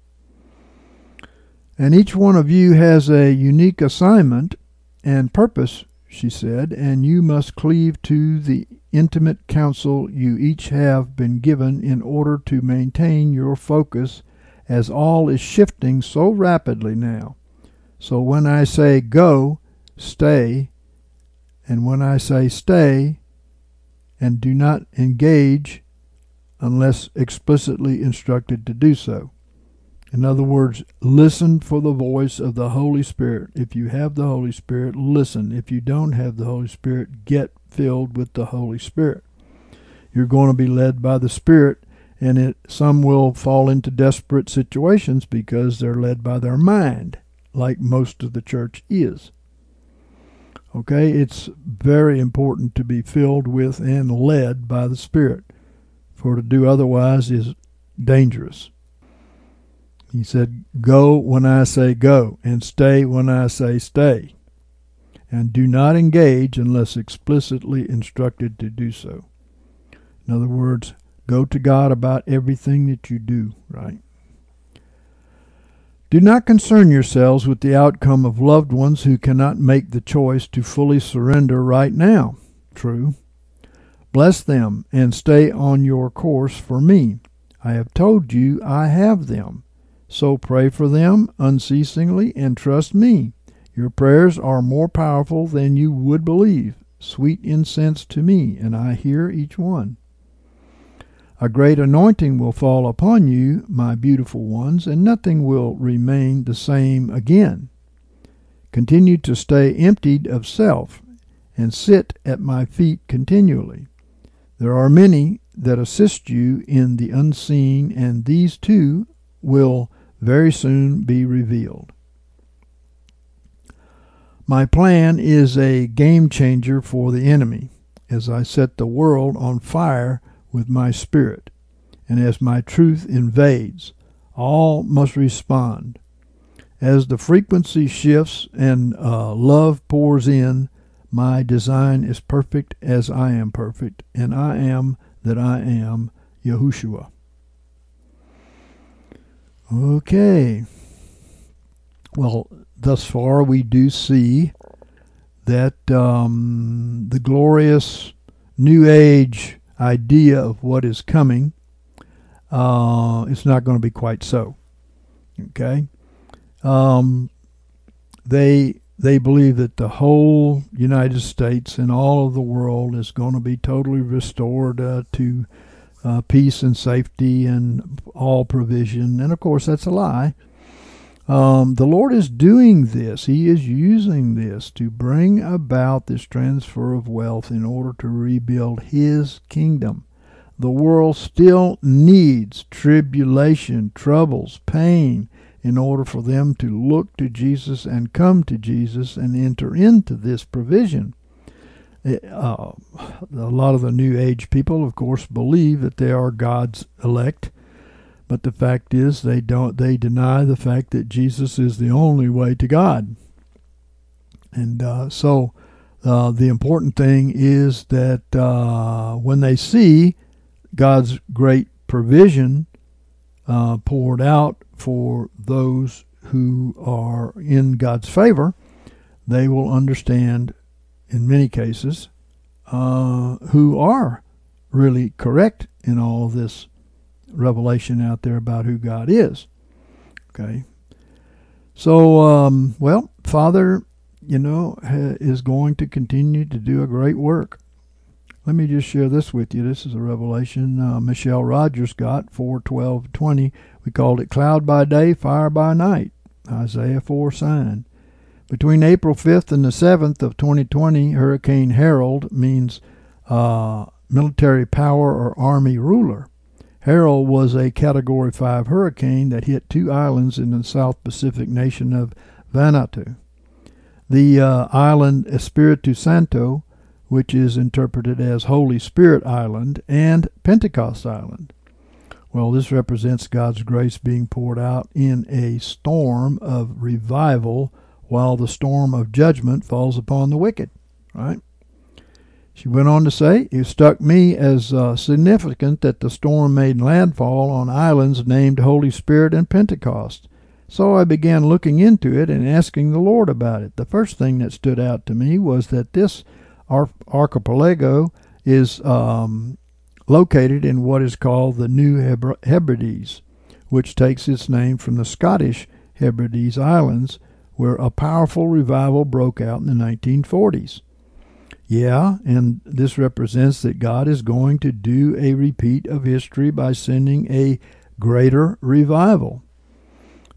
And each one of you has a unique assignment and purpose, she said, and you must cleave to the intimate counsel you each have been given in order to maintain your focus as all is shifting so rapidly now. So when I say go, stay, and when I say stay and do not engage unless explicitly instructed to do so. In other words, listen for the voice of the Holy Spirit. If you have the Holy Spirit, listen. If you don't have the Holy Spirit, get filled with the Holy Spirit. You're going to be led by the Spirit, and it, some will fall into desperate situations because they're led by their mind, like most of the church is. Okay, it's very important to be filled with and led by the Spirit, for to do otherwise is dangerous. He said, Go when I say go, and stay when I say stay. And do not engage unless explicitly instructed to do so. In other words, go to God about everything that you do, right? Do not concern yourselves with the outcome of loved ones who cannot make the choice to fully surrender right now. True. Bless them and stay on your course for me. I have told you I have them. So pray for them unceasingly and trust me. Your prayers are more powerful than you would believe, sweet incense to me, and I hear each one. A great anointing will fall upon you, my beautiful ones, and nothing will remain the same again. Continue to stay emptied of self, and sit at my feet continually. There are many that assist you in the unseen, and these too will very soon be revealed. My plan is a game changer for the enemy as I set the world on fire with my spirit, and as my truth invades, all must respond. As the frequency shifts and uh, love pours in, my design is perfect as I am perfect, and I am that I am Yahushua. Okay. Well, thus far we do see that um, the glorious New Age idea of what is coming uh, it's not going to be quite so. Okay, um, they they believe that the whole United States and all of the world is going to be totally restored uh, to uh, peace and safety and all provision. And of course, that's a lie. Um, the Lord is doing this. He is using this to bring about this transfer of wealth in order to rebuild His kingdom. The world still needs tribulation, troubles, pain, in order for them to look to Jesus and come to Jesus and enter into this provision. Eh, uh, a lot of the New Age people, of course, believe that they are God's elect, But the fact is, they don't. They deny the fact that Jesus is the only way to God. And uh, so, uh, the important thing is that uh, when they see God's great provision uh, poured out for those who are in God's favor, they will understand, in many cases, uh, who are really correct in all this revelation out there about who God is. Okay. So, um, well, Father, you know, is going to continue to do a great work. Let me just share this with you. This is a revelation uh, Michelle Rogers got, 41220. We called it Cloud by Day, Fire by Night. Isaiah 4 sign. Between April 5th and the 7th of 2020, Hurricane Harold means uh, military power or army ruler. Harold was a Category 5 hurricane that hit two islands in the South Pacific nation of Vanuatu. The uh, island Espiritu Santo, which is interpreted as Holy Spirit Island, and Pentecost Island. Well, this represents God's grace being poured out in a storm of revival while the storm of judgment falls upon the wicked. Right? She went on to say, It struck me as uh, significant that the storm made landfall on islands named Holy Spirit and Pentecost. So I began looking into it and asking the Lord about it. The first thing that stood out to me was that this archipelago is um, located in what is called the New Hebrides, which takes its name from the Scottish Hebrides Islands, where a powerful revival broke out in the 1940s. Yeah, and this represents that God is going to do a repeat of history by sending a greater revival.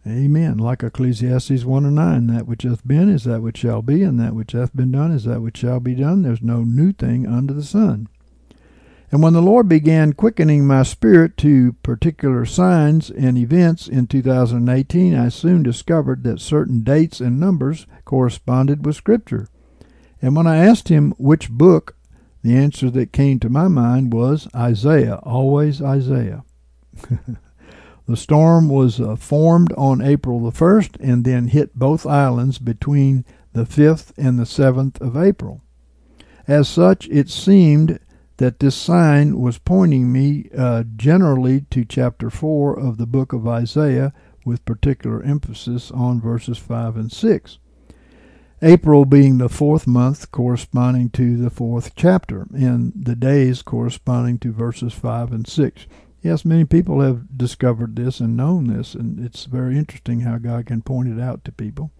Amen. Like Ecclesiastes 1 and 9, that which hath been is that which shall be, and that which hath been done is that which shall be done. There's no new thing under the sun. And when the Lord began quickening my spirit to particular signs and events in 2018, I soon discovered that certain dates and numbers corresponded with Scripture. And when I asked him which book, the answer that came to my mind was Isaiah, always Isaiah. the storm was uh, formed on April the 1st and then hit both islands between the 5th and the 7th of April. As such, it seemed that this sign was pointing me uh, generally to chapter 4 of the book of Isaiah, with particular emphasis on verses 5 and 6. April being the fourth month corresponding to the fourth chapter, and the days corresponding to verses 5 and 6. Yes, many people have discovered this and known this, and it's very interesting how God can point it out to people.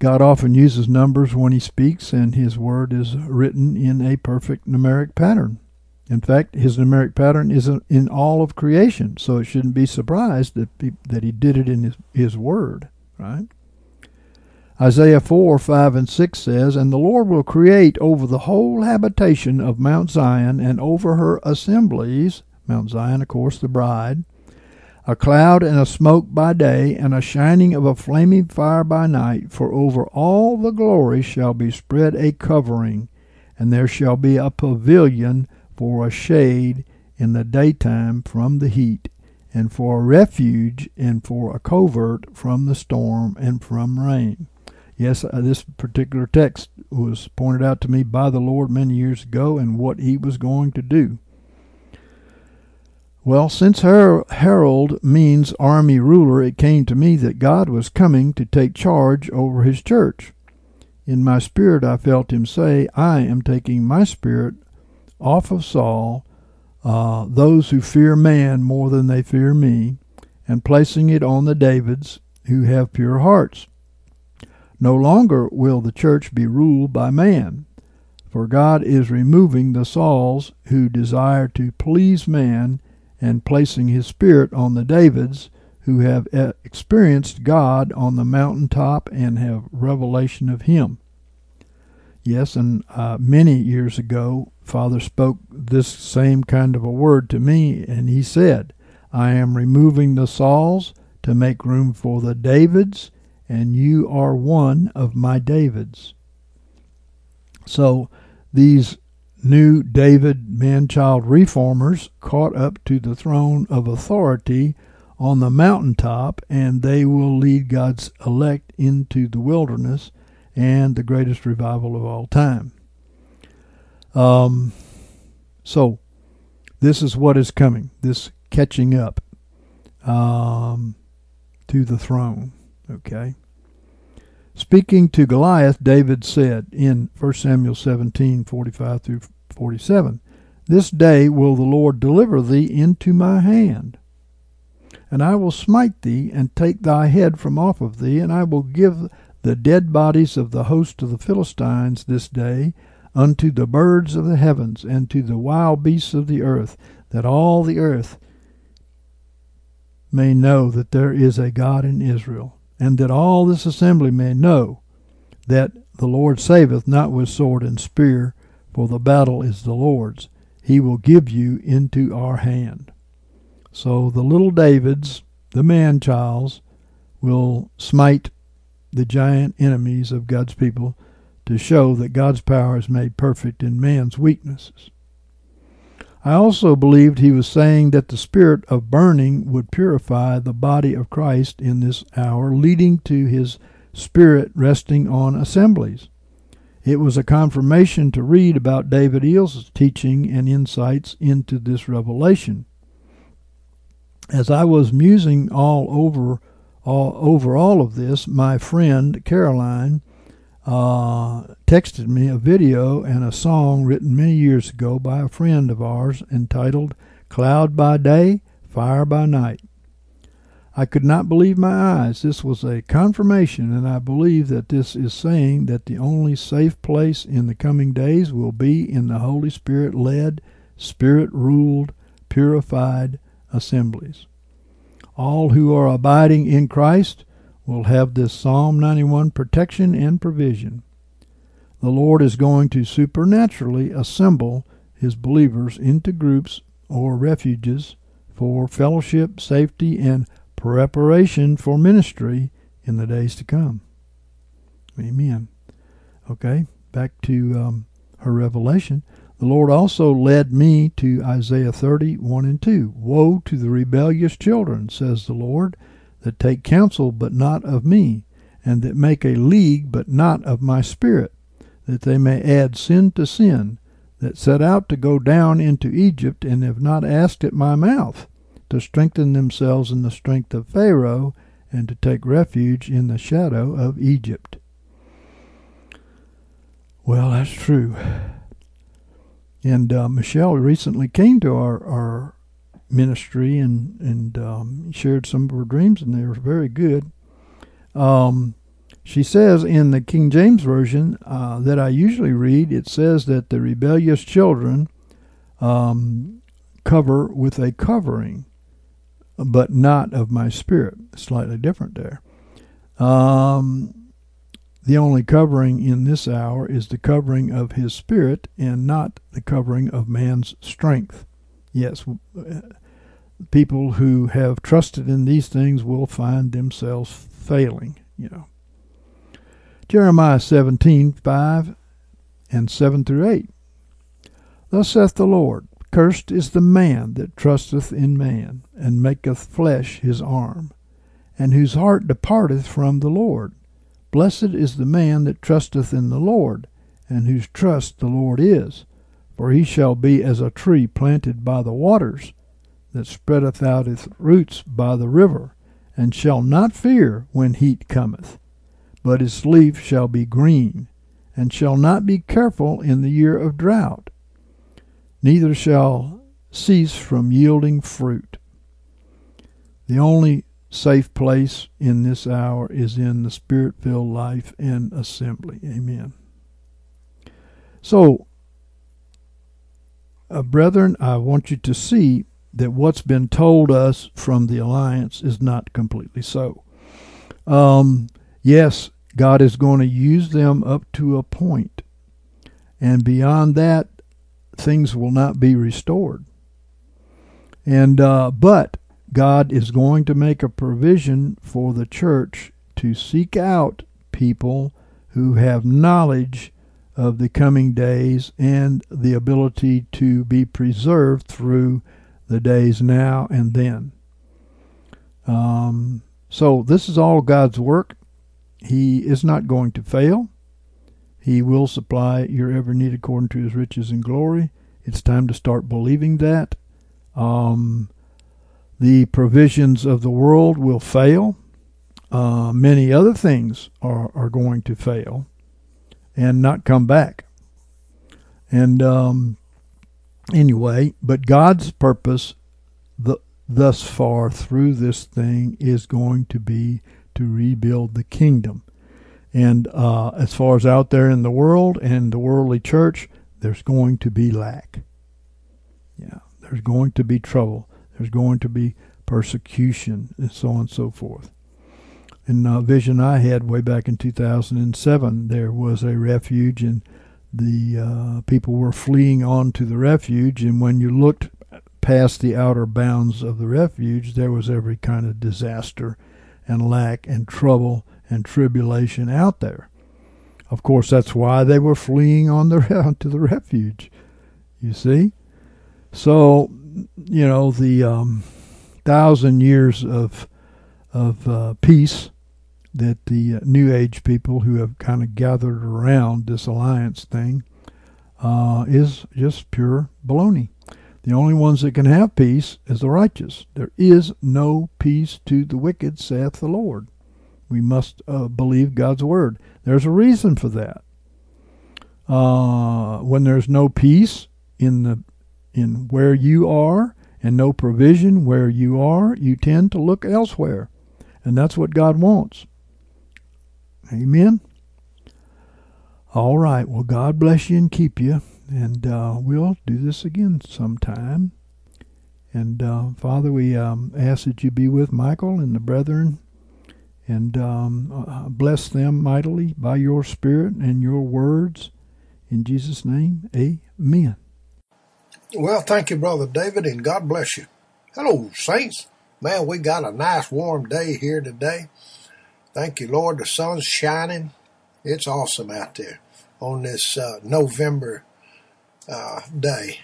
God often uses numbers when he speaks, and his word is written in a perfect numeric pattern. In fact, his numeric pattern is in all of creation, so it shouldn't be surprised that, that he did it in his, his word, right? Isaiah 4 5 and 6 says, And the Lord will create over the whole habitation of Mount Zion and over her assemblies, Mount Zion, of course, the bride, a cloud and a smoke by day, and a shining of a flaming fire by night, for over all the glory shall be spread a covering, and there shall be a pavilion for a shade in the daytime from the heat, and for a refuge and for a covert from the storm and from rain. Yes, uh, this particular text was pointed out to me by the Lord many years ago and what he was going to do. Well, since Her- Harold means army ruler, it came to me that God was coming to take charge over his church. In my spirit, I felt him say, I am taking my spirit off of Saul, uh, those who fear man more than they fear me, and placing it on the Davids who have pure hearts. No longer will the church be ruled by man, for God is removing the Sauls who desire to please man and placing his spirit on the Davids who have experienced God on the mountaintop and have revelation of him. Yes, and uh, many years ago, Father spoke this same kind of a word to me, and he said, I am removing the Sauls to make room for the Davids and you are one of my Davids. So these new David man child reformers caught up to the throne of authority on the mountaintop, and they will lead God's elect into the wilderness and the greatest revival of all time. Um, so, this is what is coming this catching up um, to the throne. Okay. Speaking to Goliath, David said in 1 Samuel 17 45 through 47, This day will the Lord deliver thee into my hand. And I will smite thee, and take thy head from off of thee, and I will give the dead bodies of the host of the Philistines this day unto the birds of the heavens, and to the wild beasts of the earth, that all the earth may know that there is a God in Israel and that all this assembly may know that the Lord saveth not with sword and spear, for the battle is the Lord's. He will give you into our hand. So the little Davids, the man childs, will smite the giant enemies of God's people to show that God's power is made perfect in man's weaknesses. I also believed he was saying that the spirit of burning would purify the body of Christ in this hour, leading to his spirit resting on assemblies. It was a confirmation to read about David Eells' teaching and insights into this revelation. As I was musing all over all over all of this, my friend Caroline uh, texted me a video and a song written many years ago by a friend of ours entitled Cloud by Day, Fire by Night. I could not believe my eyes. This was a confirmation, and I believe that this is saying that the only safe place in the coming days will be in the Holy Spirit led, Spirit ruled, purified assemblies. All who are abiding in Christ will have this Psalm 91 protection and provision. The Lord is going to supernaturally assemble his believers into groups or refuges for fellowship, safety, and preparation for ministry in the days to come. Amen. Okay, back to um, her revelation. The Lord also led me to Isaiah 30, 1 and 2. Woe to the rebellious children, says the Lord that take counsel but not of me, and that make a league but not of my spirit, that they may add sin to sin, that set out to go down into Egypt, and have not asked at my mouth, to strengthen themselves in the strength of Pharaoh, and to take refuge in the shadow of Egypt. Well, that's true. And uh, Michelle recently came to our, our ministry and and um, shared some of her dreams, and they were very good. Um, she says in the King James version uh, that I usually read, it says that the rebellious children um, cover with a covering, but not of my spirit. Slightly different there. Um, the only covering in this hour is the covering of his spirit and not the covering of man's strength. Yes, people who have trusted in these things will find themselves failing, you know. Jeremiah 17, 5 and 7 through 8. Thus saith the Lord, Cursed is the man that trusteth in man, and maketh flesh his arm, and whose heart departeth from the Lord. Blessed is the man that trusteth in the Lord, and whose trust the Lord is. For he shall be as a tree planted by the waters, that spreadeth out its roots by the river, and shall not fear when heat cometh, but its leaf shall be green, and shall not be careful in the year of drought, neither shall cease from yielding fruit. The only safe place in this hour is in the spirit filled life and assembly. Amen. So, uh, brethren, I want you to see that what's been told us from the alliance is not completely so. Um, yes, God is going to use them up to a point, and beyond that, things will not be restored. And uh, but God is going to make a provision for the church to seek out people who have knowledge of the coming days and the ability to be preserved through the days now and then. Um, so this is all God's work. He is not going to fail. He will supply your every need according to his riches and glory. It's time to start believing that. Um, the provisions of the world will fail. Uh, many other things are, are going to fail and not come back. And um, anyway, but God's purpose the, thus far through this thing is going to be to rebuild the kingdom. And uh, as far as out there in the world and the worldly church, there's going to be lack. Yeah, there's going to be trouble. There's going to be persecution and so on and so forth. In a vision I had way back in 2007, there was a refuge and the uh, people were fleeing onto the refuge. And when you looked past the outer bounds of the refuge, there was every kind of disaster and lack and trouble and tribulation out there. Of course, that's why they were fleeing on the to the refuge. You see, so you know the um, thousand years of of uh, peace that the uh, New Age people who have kind of gathered around this alliance thing uh, is just pure baloney. The only ones that can have peace is the righteous. There is no peace to the wicked, saith the Lord. We must uh, believe God's word. There's a reason for that. Uh, when there's no peace in the in where you are and no provision where you are, you tend to look elsewhere, and that's what God wants. Amen. All right. Well, God bless you and keep you, and uh, we'll do this again sometime. And uh, Father, we um, ask that you be with Michael and the brethren and um, uh, bless them mightily by your Spirit and your words. In Jesus' name, amen. Well, thank you, Brother David, and God bless you. Hello, Saints. Man, we got a nice warm day here today. Thank you, Lord. The sun's shining. It's awesome out there on this uh, November uh, day.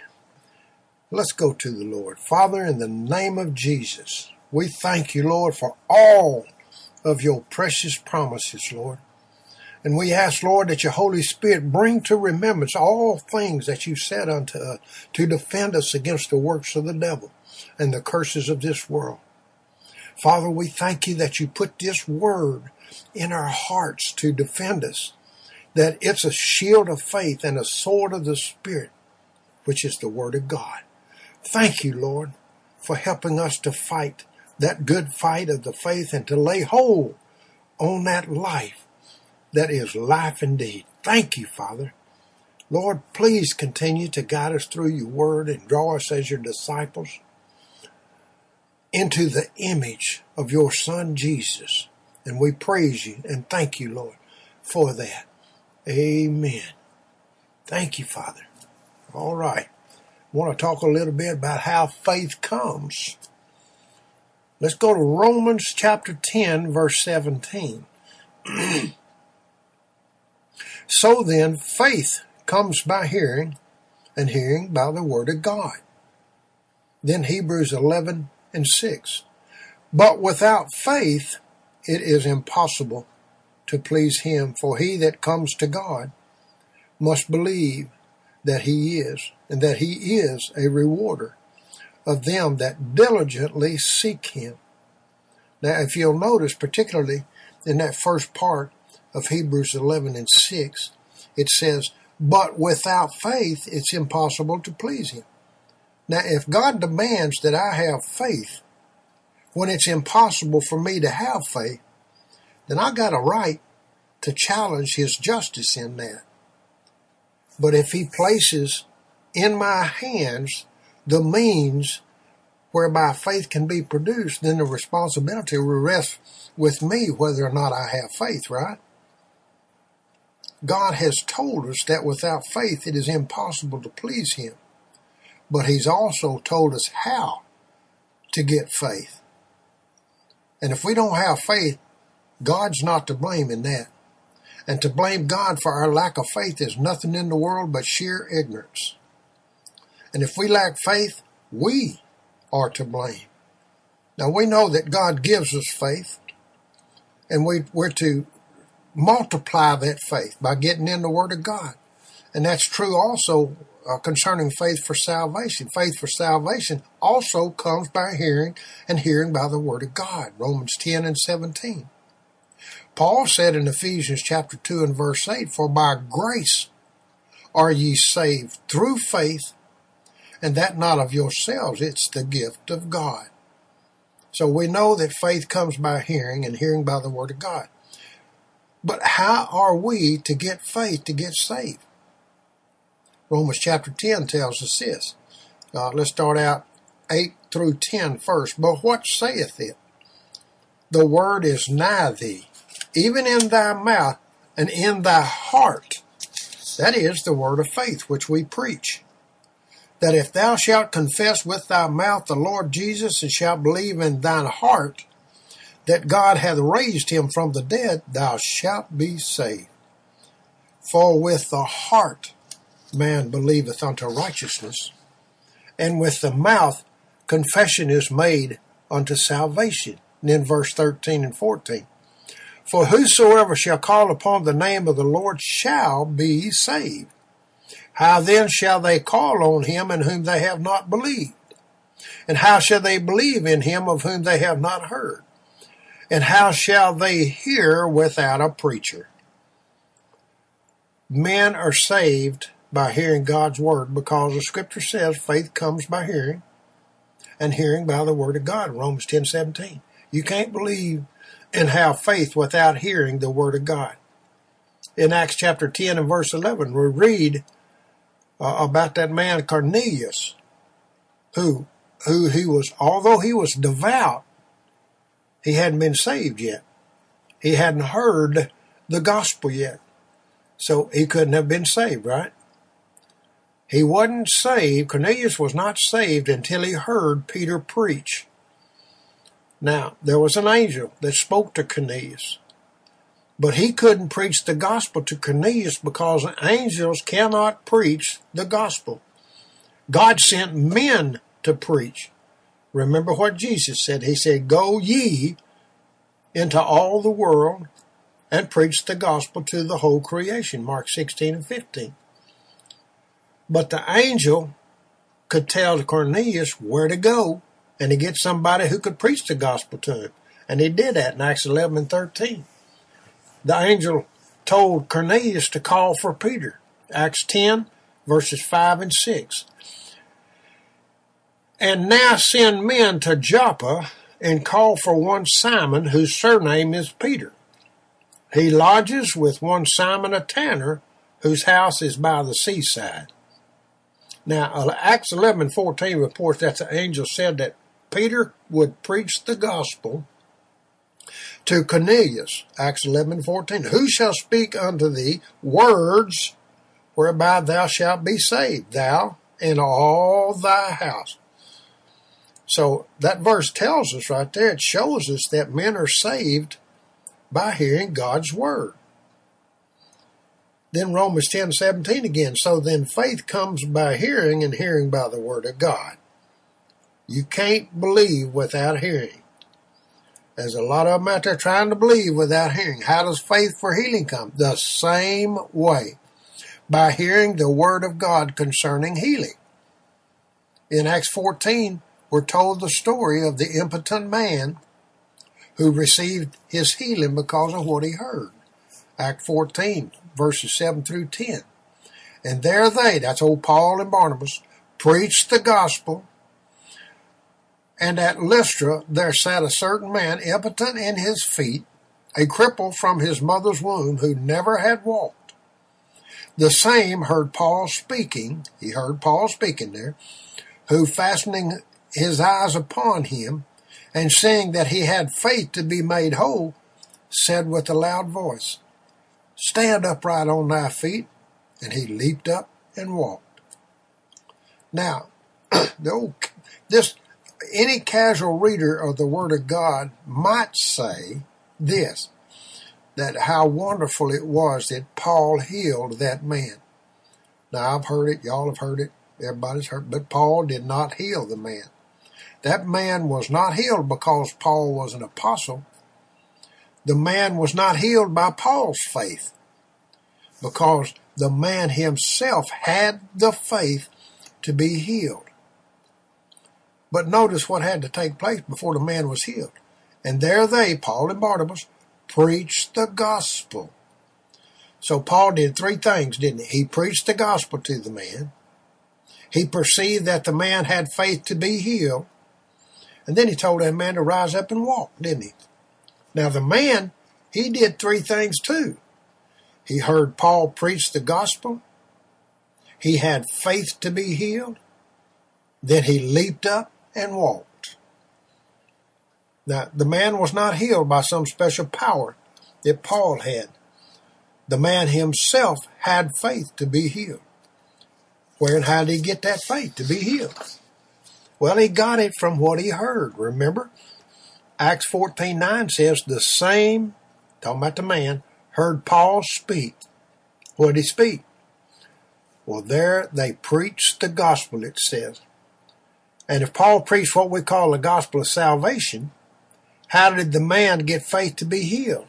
Let's go to the Lord. Father, in the name of Jesus, we thank you, Lord, for all of your precious promises, Lord. And we ask, Lord, that your Holy Spirit bring to remembrance all things that you said unto us to defend us against the works of the devil and the curses of this world. Father, we thank you that you put this word in our hearts to defend us, that it's a shield of faith and a sword of the Spirit, which is the word of God. Thank you, Lord, for helping us to fight that good fight of the faith and to lay hold on that life that is life indeed. Thank you, Father. Lord, please continue to guide us through your word and draw us as your disciples into the image of your Son Jesus. And we praise you and thank you, Lord, for that. Amen. Thank you, Father. All right. I want to talk a little bit about how faith comes. Let's go to Romans chapter 10, verse 17. so then, faith comes by hearing, and hearing by the word of God. Then Hebrews 11 and 6. But without faith, it is impossible to please him, for he that comes to God must believe that he is, and that he is a rewarder of them that diligently seek him. Now, if you'll notice, particularly in that first part of Hebrews 11 and 6, it says, But without faith, it's impossible to please him. Now, if God demands that I have faith when it's impossible for me to have faith, then I got a right to challenge his justice in that. But if he places in my hands the means whereby faith can be produced, then the responsibility will rest with me whether or not I have faith, right? God has told us that without faith it is impossible to please Him. But He's also told us how to get faith. And if we don't have faith, God's not to blame in that. And to blame God for our lack of faith is nothing in the world but sheer ignorance. And if we lack faith, we are to blame. Now we know that God gives us faith, and we, we're to multiply that faith by getting in the Word of God. And that's true also uh, concerning faith for salvation. Faith for salvation also comes by hearing, and hearing by the Word of God. Romans 10 and 17. Paul said in Ephesians chapter 2 and verse 8, For by grace are ye saved through faith, and that not of yourselves, it's the gift of God. So we know that faith comes by hearing, and hearing by the Word of God. But how are we to get faith to get saved? Romans chapter 10 tells us this. Uh, let's start out 8 through 10 first. But what saith it? The word is nigh thee, even in thy mouth and in thy heart. That is the word of faith which we preach. That if thou shalt confess with thy mouth the Lord Jesus and shalt believe in thine heart that God hath raised him from the dead, thou shalt be saved. For with the heart man believeth unto righteousness, and with the mouth confession is made unto salvation. And then verse 13 and 14. For whosoever shall call upon the name of the Lord shall be saved. How then shall they call on him in whom they have not believed? And how shall they believe in him of whom they have not heard? And how shall they hear without a preacher? Men are saved by hearing God's word because the scripture says faith comes by hearing and hearing by the word of God, Romans 10 17. You can't believe and have faith without hearing the word of God. In Acts chapter 10 and verse 11, we read uh, about that man Cornelius, who, who he was, although he was devout, he hadn't been saved yet. He hadn't heard the gospel yet. So he couldn't have been saved, right? He wasn't saved, Cornelius was not saved until he heard Peter preach. Now, there was an angel that spoke to Cornelius, but he couldn't preach the gospel to Cornelius because angels cannot preach the gospel. God sent men to preach. Remember what Jesus said. He said, Go ye into all the world and preach the gospel to the whole creation. Mark 16 and 15. But the angel could tell Cornelius where to go and to get somebody who could preach the gospel to him. And he did that in Acts 11 and 13. The angel told Cornelius to call for Peter. Acts 10, verses 5 and 6. And now send men to Joppa and call for one Simon, whose surname is Peter. He lodges with one Simon a tanner, whose house is by the seaside. Now, uh, Acts 11 14 reports that the angel said that Peter would preach the gospel to Cornelius. Acts 11 14. Who shall speak unto thee words whereby thou shalt be saved, thou and all thy house? So that verse tells us right there, it shows us that men are saved by hearing God's word. Then Romans 10 17 again. So then faith comes by hearing, and hearing by the word of God. You can't believe without hearing. There's a lot of them out there trying to believe without hearing. How does faith for healing come? The same way. By hearing the word of God concerning healing. In Acts 14, we're told the story of the impotent man who received his healing because of what he heard. Act 14, verses 7 through 10. And there they, that's old Paul and Barnabas, preached the gospel. And at Lystra there sat a certain man impotent in his feet, a cripple from his mother's womb, who never had walked. The same heard Paul speaking, he heard Paul speaking there, who fastening his eyes upon him, and seeing that he had faith to be made whole, said with a loud voice, Stand upright on thy feet. And he leaped up and walked. Now, the old, this, any casual reader of the Word of God might say this that how wonderful it was that Paul healed that man. Now I've heard it, y'all have heard it, everybody's heard, but Paul did not heal the man. That man was not healed because Paul was an apostle. The man was not healed by Paul's faith because the man himself had the faith to be healed. But notice what had to take place before the man was healed. And there they, Paul and Barnabas, preached the gospel. So Paul did three things, didn't he? He preached the gospel to the man. He perceived that the man had faith to be healed. And then he told that man to rise up and walk, didn't he? Now the man, he did three things too. He heard Paul preach the gospel. He had faith to be healed. Then he leaped up and walked. Now, the man was not healed by some special power that Paul had. The man himself had faith to be healed. Where and how did he get that faith to be healed? Well, he got it from what he heard. Remember? Acts 14 9 says, The same, talking about the man, heard Paul speak. What did he speak? Well, there they preached the gospel, it says. And if Paul preached what we call the gospel of salvation, how did the man get faith to be healed?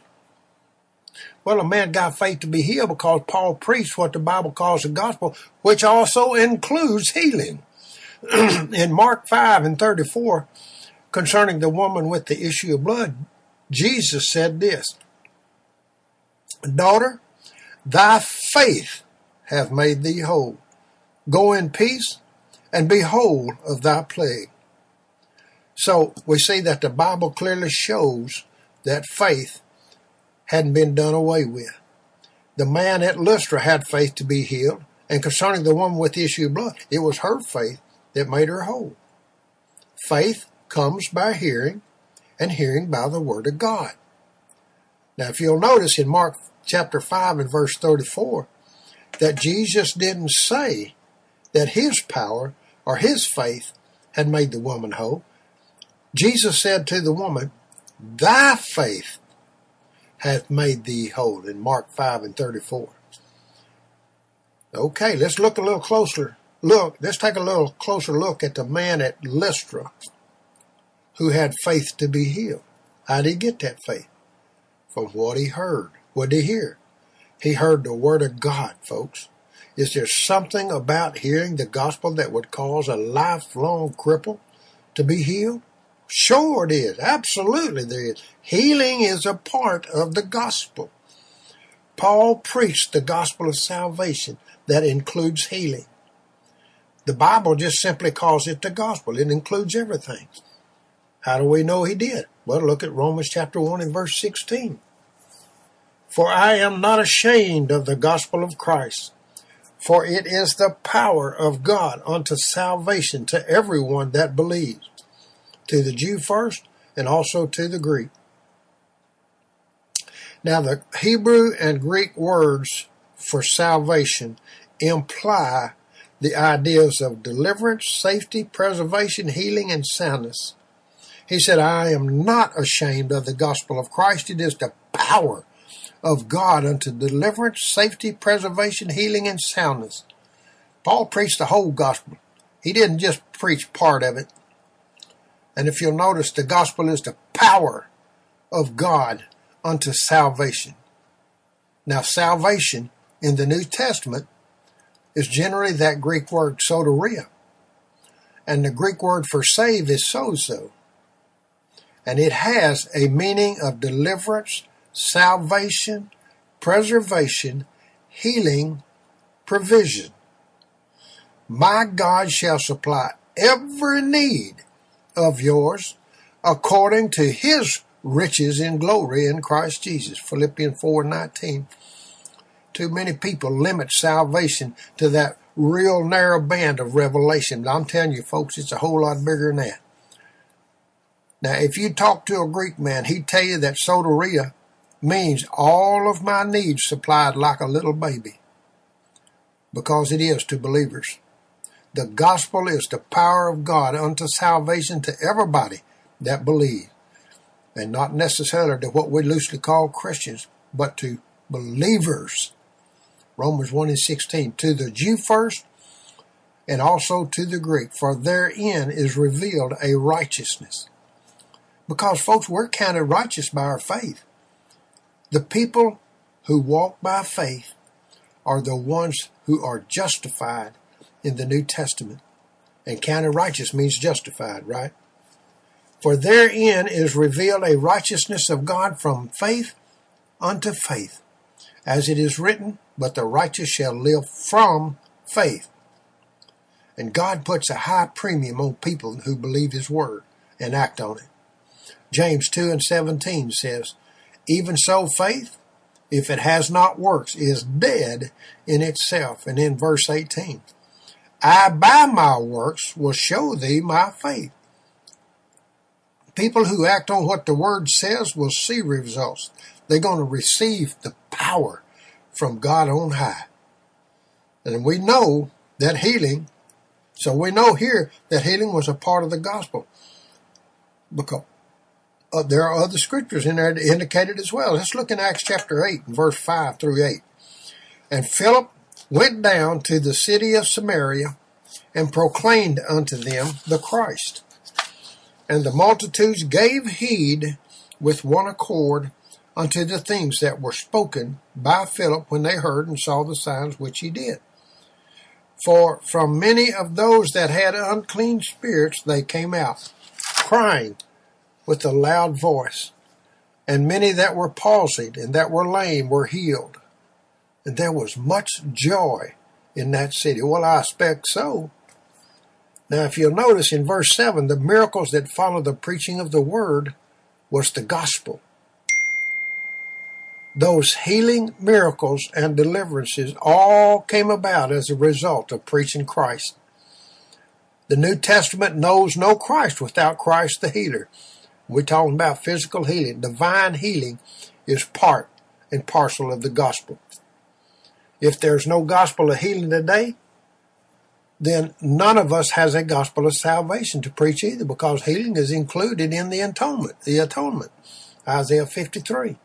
Well, a man got faith to be healed because Paul preached what the Bible calls the gospel, which also includes healing. In Mark 5 and 34, concerning the woman with the issue of blood, Jesus said this Daughter, thy faith hath made thee whole. Go in peace and be whole of thy plague. So we see that the Bible clearly shows that faith hadn't been done away with. The man at Lystra had faith to be healed, and concerning the woman with the issue of blood, it was her faith that made her whole. Faith comes by hearing, and hearing by the word of God. Now, if you'll notice in Mark chapter 5 and verse 34, that Jesus didn't say that his power or his faith had made the woman whole. Jesus said to the woman, Thy faith hath made thee whole in Mark 5 and 34. Okay, let's look a little closer. Look, let's take a little closer look at the man at Lystra who had faith to be healed. How did he get that faith? From what he heard. What did he hear? He heard the word of God, folks. Is there something about hearing the gospel that would cause a lifelong cripple to be healed? Sure it is. Absolutely there is. Healing is a part of the gospel. Paul preached the gospel of salvation that includes healing. The Bible just simply calls it the gospel. It includes everything. How do we know he did? Well, look at Romans chapter 1 and verse 16. For I am not ashamed of the gospel of Christ, for it is the power of God unto salvation to everyone that believes, to the Jew first, and also to the Greek. Now, the Hebrew and Greek words for salvation imply the ideas of deliverance, safety, preservation, healing, and soundness. He said, I am not ashamed of the gospel of Christ. It is the power of God unto deliverance, safety, preservation, healing, and soundness. Paul preached the whole gospel. He didn't just preach part of it. And if you'll notice, the gospel is the power of God unto salvation. Now, salvation in the New Testament is generally that Greek word soteria. And the Greek word for save is sozo. And it has a meaning of deliverance, salvation, preservation, healing, provision. My God shall supply every need of yours according to his riches in glory in Christ Jesus. Philippians 4:19. Too many people limit salvation to that real narrow band of revelation. But I'm telling you folks, it's a whole lot bigger than that. Now, if you talk to a Greek man, he'd tell you that soteria means all of my needs supplied like a little baby. Because it is to believers. The gospel is the power of God unto salvation to everybody that believes. And not necessarily to what we loosely call Christians, but to believers. Romans 1 and 16. To the Jew first, and also to the Greek, for therein is revealed a righteousness. Because, folks, we're counted righteous by our faith. The people who walk by faith are the ones who are justified in the New Testament. And counted righteous means justified, right? For therein is revealed a righteousness of God from faith unto faith. As it is written, but the righteous shall live from faith. And God puts a high premium on people who believe His word and act on it. James 2 and 17 says, Even so, faith, if it has not works, is dead in itself. And in verse 18, I by my works will show thee my faith. People who act on what the word says will see results. They're going to receive the power from God on high. And we know that healing, so we know here that healing was a part of the gospel. Because uh, there are other scriptures in there that indicate it as well. Let's look in Acts chapter 8 and verse 5 through 8. And Philip went down to the city of Samaria and proclaimed unto them the Christ. And the multitudes gave heed with one accord unto the things that were spoken by Philip when they heard and saw the signs which he did. For from many of those that had unclean spirits they came out, crying with a loud voice. And many that were palsied and that were lame were healed. And there was much joy in that city. Well, I expect so. Now, if you'll notice in verse 7, the miracles that followed the preaching of the word was the gospel. Those healing miracles and deliverances all came about as a result of preaching Christ. The New Testament knows no Christ without Christ the healer. We're talking about physical healing. Divine healing is part and parcel of the gospel. If there's no gospel of healing today, then none of us has a gospel of salvation to preach either because healing is included in the atonement, the atonement. Isaiah 53.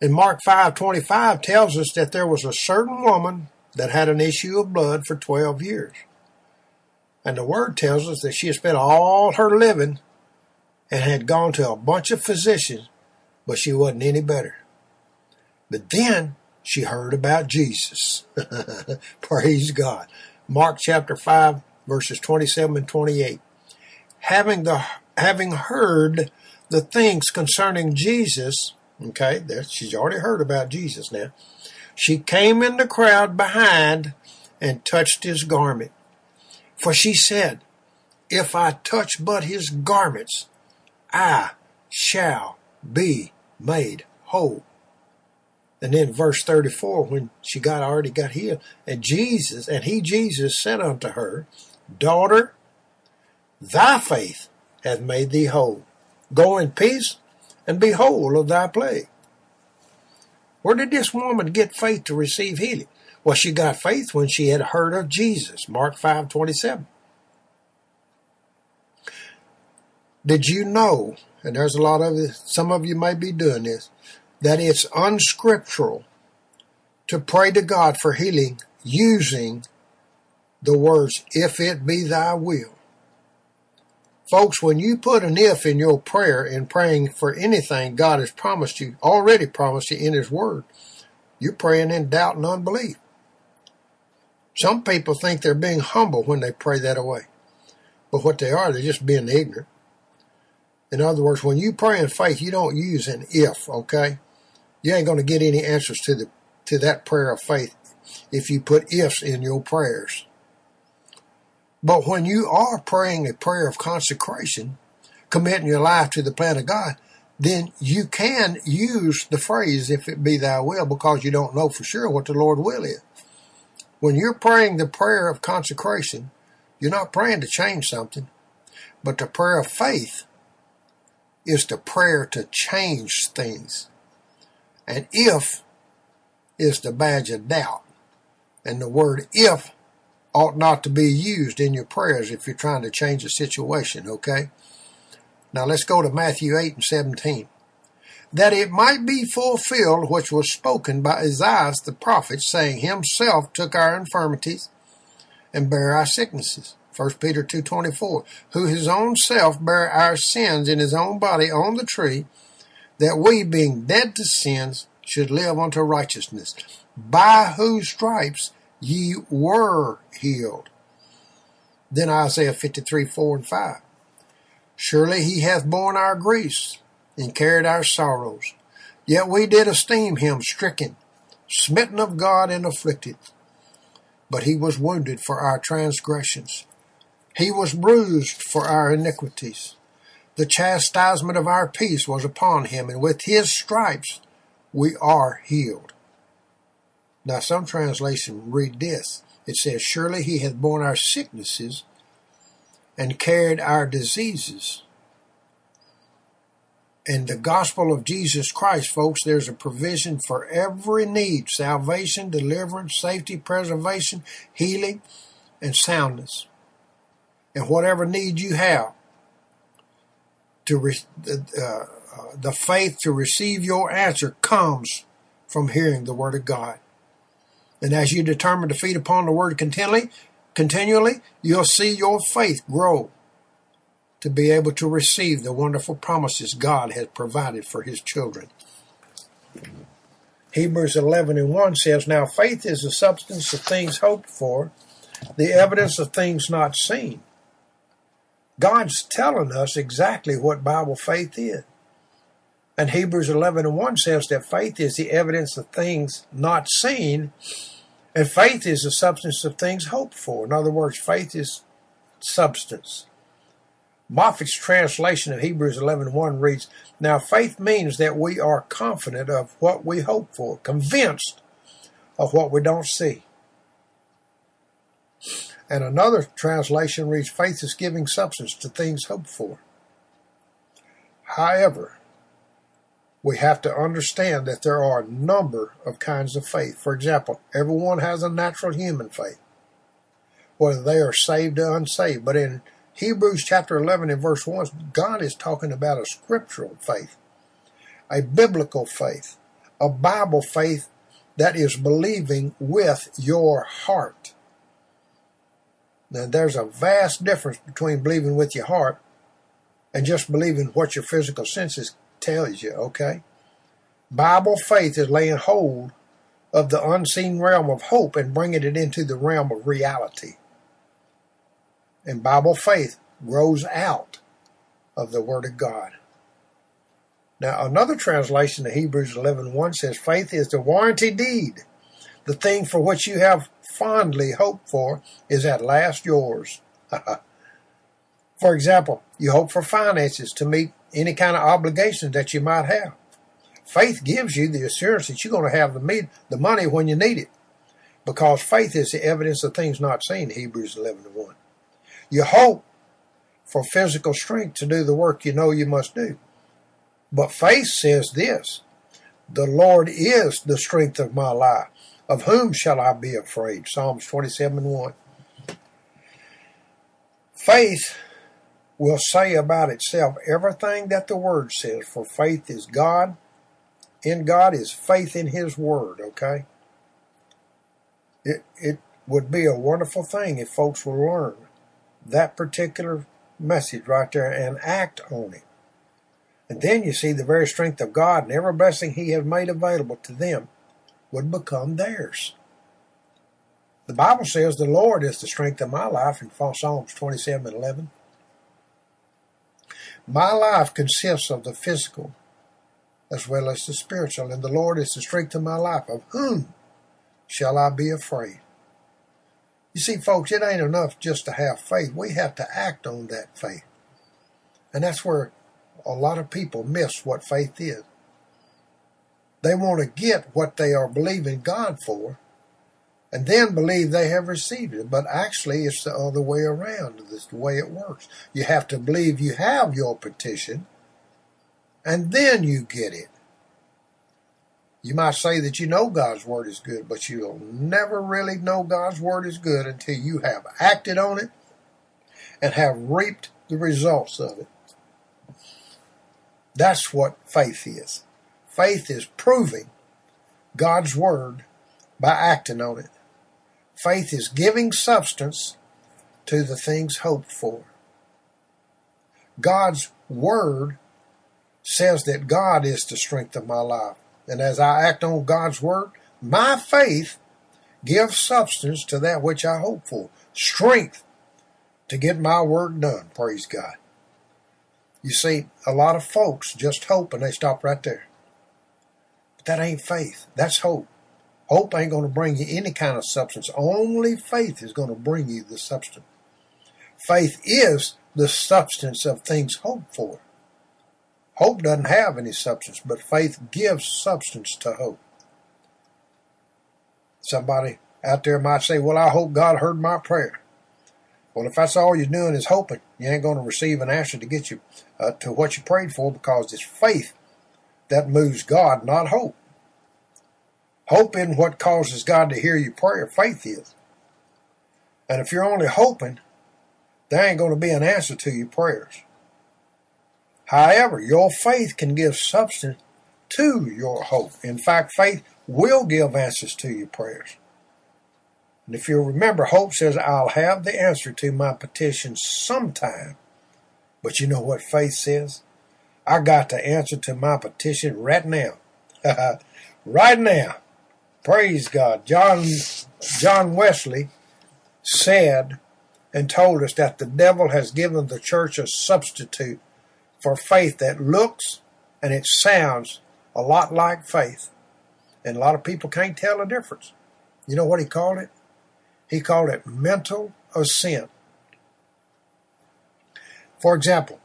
And Mark 5:25 tells us that there was a certain woman that had an issue of blood for 12 years. And the word tells us that she had spent all her living and had gone to a bunch of physicians, but she wasn't any better. But then she heard about Jesus. Praise God. Mark chapter 5, verses 27 and 28. Having, the, having heard the things concerning Jesus, okay, there, she's already heard about Jesus now. She came in the crowd behind and touched his garment. For she said, If I touch but his garments, I shall be made whole. And then verse 34, when she got already got healed, and Jesus, and he, Jesus, said unto her, Daughter, thy faith hath made thee whole. Go in peace and be whole of thy plague. Where did this woman get faith to receive healing? Well, she got faith when she had heard of Jesus. Mark 5 27. Did you know, and there's a lot of some of you may be doing this, that it's unscriptural to pray to God for healing using the words, if it be thy will. Folks, when you put an if in your prayer in praying for anything God has promised you, already promised you in His Word, you're praying in doubt and unbelief. Some people think they're being humble when they pray that away. But what they are, they're just being ignorant. In other words, when you pray in faith, you don't use an if, okay? You ain't going to get any answers to the to that prayer of faith if you put ifs in your prayers. But when you are praying a prayer of consecration, committing your life to the plan of God, then you can use the phrase, if it be thy will, because you don't know for sure what the Lord will is. When you're praying the prayer of consecration, you're not praying to change something, but the prayer of faith is the prayer to change things. And if is the badge of doubt. And the word if ought not to be used in your prayers if you're trying to change a situation, okay? Now let's go to Matthew 8 and 17. that it might be fulfilled which was spoken by Isaiah the prophet, saying, Himself took our infirmities and bear our sicknesses. 1 Peter 2.24, who his own self bare our sins in his own body on the tree, that we, being dead to sins, should live unto righteousness, by whose stripes ye were healed. Then Isaiah 53, 4 and 5. Surely he hath borne our griefs and carried our sorrows. Yet we did esteem him stricken, smitten of God, and afflicted. But he was wounded for our transgressions, he was bruised for our iniquities. The chastisement of our peace was upon him, and with his stripes we are healed. Now, some translations read this. It says, Surely he hath borne our sicknesses and carried our diseases. In the gospel of Jesus Christ, folks, there's a provision for every need salvation, deliverance, safety, preservation, healing, and soundness. And whatever need you have, to re- uh, uh, the faith to receive your answer comes from hearing the Word of God. And as you determine to feed upon the Word continually, continually, you'll see your faith grow to be able to receive the wonderful promises God has provided for his children. Hebrews 11 and 1 says, Now faith is the substance of things hoped for, the evidence of things not seen. God's telling us exactly what Bible faith is. And Hebrews 11 and 1 says that faith is the evidence of things not seen, and faith is the substance of things hoped for. In other words, faith is substance. Moffatt's translation of Hebrews 11:1 reads, "Now faith means that we are confident of what we hope for, convinced of what we don't see." And another translation reads, "Faith is giving substance to things hoped for." However, we have to understand that there are a number of kinds of faith. For example, everyone has a natural human faith, whether they are saved or unsaved. But in Hebrews chapter 11 and verse 1, God is talking about a scriptural faith, a biblical faith, a Bible faith that is believing with your heart. Now, there's a vast difference between believing with your heart and just believing what your physical senses tells you, okay? Bible faith is laying hold of the unseen realm of hope and bringing it into the realm of reality and Bible faith grows out of the Word of God. Now, another translation of Hebrews 11.1 says, Faith is the warranty deed. The thing for which you have fondly hoped for is at last yours. for example, you hope for finances to meet any kind of obligations that you might have. Faith gives you the assurance that you're going to have the, meet, the money when you need it. Because faith is the evidence of things not seen, Hebrews 11 1. You hope for physical strength to do the work you know you must do. But faith says this The Lord is the strength of my life. Of whom shall I be afraid? Psalms 27 1. Faith will say about itself everything that the Word says, for faith is God. In God is faith in His Word, okay? It, it would be a wonderful thing if folks would learn that particular message right there and act on it. And then you see the very strength of God and every blessing He has made available to them would become theirs. The Bible says the Lord is the strength of my life in Psalms 27 and 11. My life consists of the physical as well as the spiritual, and the Lord is the strength of my life. Of whom shall I be afraid? You see, folks, it ain't enough just to have faith. We have to act on that faith. And that's where a lot of people miss what faith is. They want to get what they are believing God for and then believe they have received it. But actually, it's the other way around. It's the way it works. You have to believe you have your petition and then you get it. You might say that you know God's word is good, but you'll never really know God's word is good until you have acted on it and have reaped the results of it. That's what faith is. Faith is proving God's word by acting on it. Faith is giving substance to the things hoped for. God's word says that God is the strength of my life. And as I act on God's word, my faith gives substance to that which I hope for. Strength to get my work done. Praise God. You see, a lot of folks just hope and they stop right there. But that ain't faith. That's hope. Hope ain't going to bring you any kind of substance. Only faith is going to bring you the substance. Faith is the substance of things hoped for. Hope doesn't have any substance, but faith gives substance to hope. Somebody out there might say, Well, I hope God heard my prayer. Well, if that's all you're doing is hoping, you ain't going to receive an answer to get you uh, to what you prayed for because it's faith that moves God, not hope. Hope in what causes God to hear your prayer. Faith is. And if you're only hoping, there ain't going to be an answer to your prayers. However, your faith can give substance to your hope. In fact, faith will give answers to your prayers. And if you remember, hope says, I'll have the answer to my petition sometime. But you know what faith says? I got the answer to my petition right now. right now. Praise God. John John Wesley said and told us that the devil has given the church a substitute for faith that looks and it sounds a lot like faith. And a lot of people can't tell the difference. You know what he called it? He called it mental assent. For example,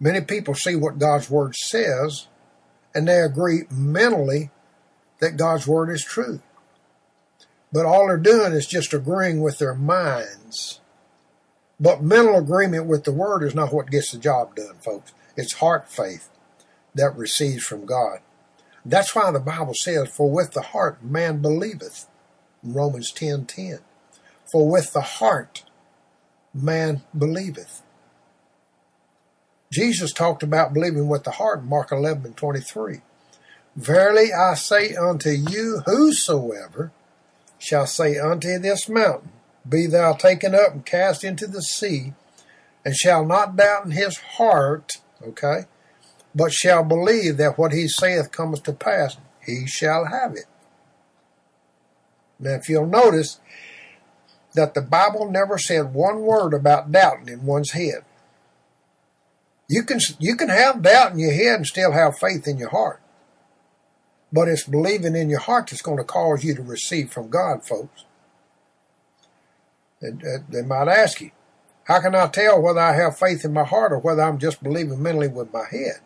many people see what God's Word says and they agree mentally that God's Word is true. But all they're doing is just agreeing with their minds. But mental agreement with the Word is not what gets the job done, folks. It's heart faith that receives from God. That's why the Bible says, For with the heart man believeth. Romans 10 10. For with the heart man believeth. Jesus talked about believing with the heart in Mark 11 23. Verily I say unto you, whosoever shall say unto this mountain, Be thou taken up and cast into the sea, and shall not doubt in his heart, okay, but shall believe that what he saith cometh to pass, he shall have it. Now, if you'll notice that the Bible never said one word about doubting in one's head. You can you can have doubt in your head and still have faith in your heart. But it's believing in your heart that's going to cause you to receive from God, folks. And, uh, they might ask you, how can I tell whether I have faith in my heart or whether I'm just believing mentally with my head?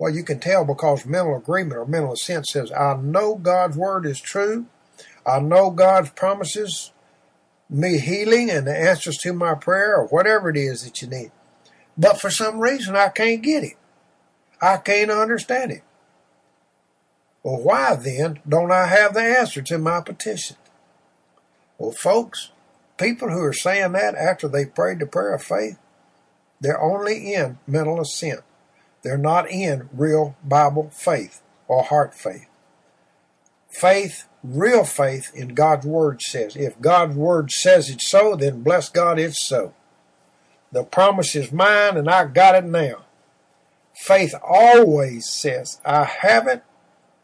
Well, you can tell because mental agreement or mental assent says, I know God's word is true. I know God's promises me healing and the answers to my prayer or whatever it is that you need. But for some reason, I can't get it. I can't understand it. Well, why then don't I have the answer to my petition? Well, folks, people who are saying that after they prayed the prayer of faith, they're only in mental assent. They're not in real Bible faith or heart faith. Faith, real faith in God's Word says, if God's Word says it's so, then bless God, it's so. The promise is mine and I got it now. Faith always says, I have it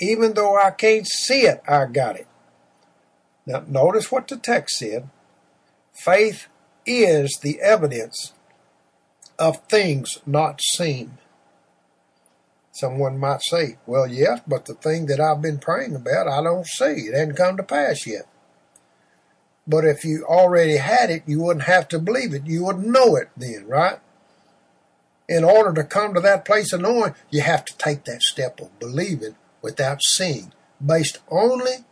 even though I can't see it, I got it. Now, notice what the text said. Faith is the evidence of things not seen. Someone might say, well, yes, but the thing that I've been praying about, I don't see. It hasn't come to pass yet. But if you already had it, you wouldn't have to believe it. You would know it then, right? In order to come to that place of knowing, you have to take that step of believing without seeing, based only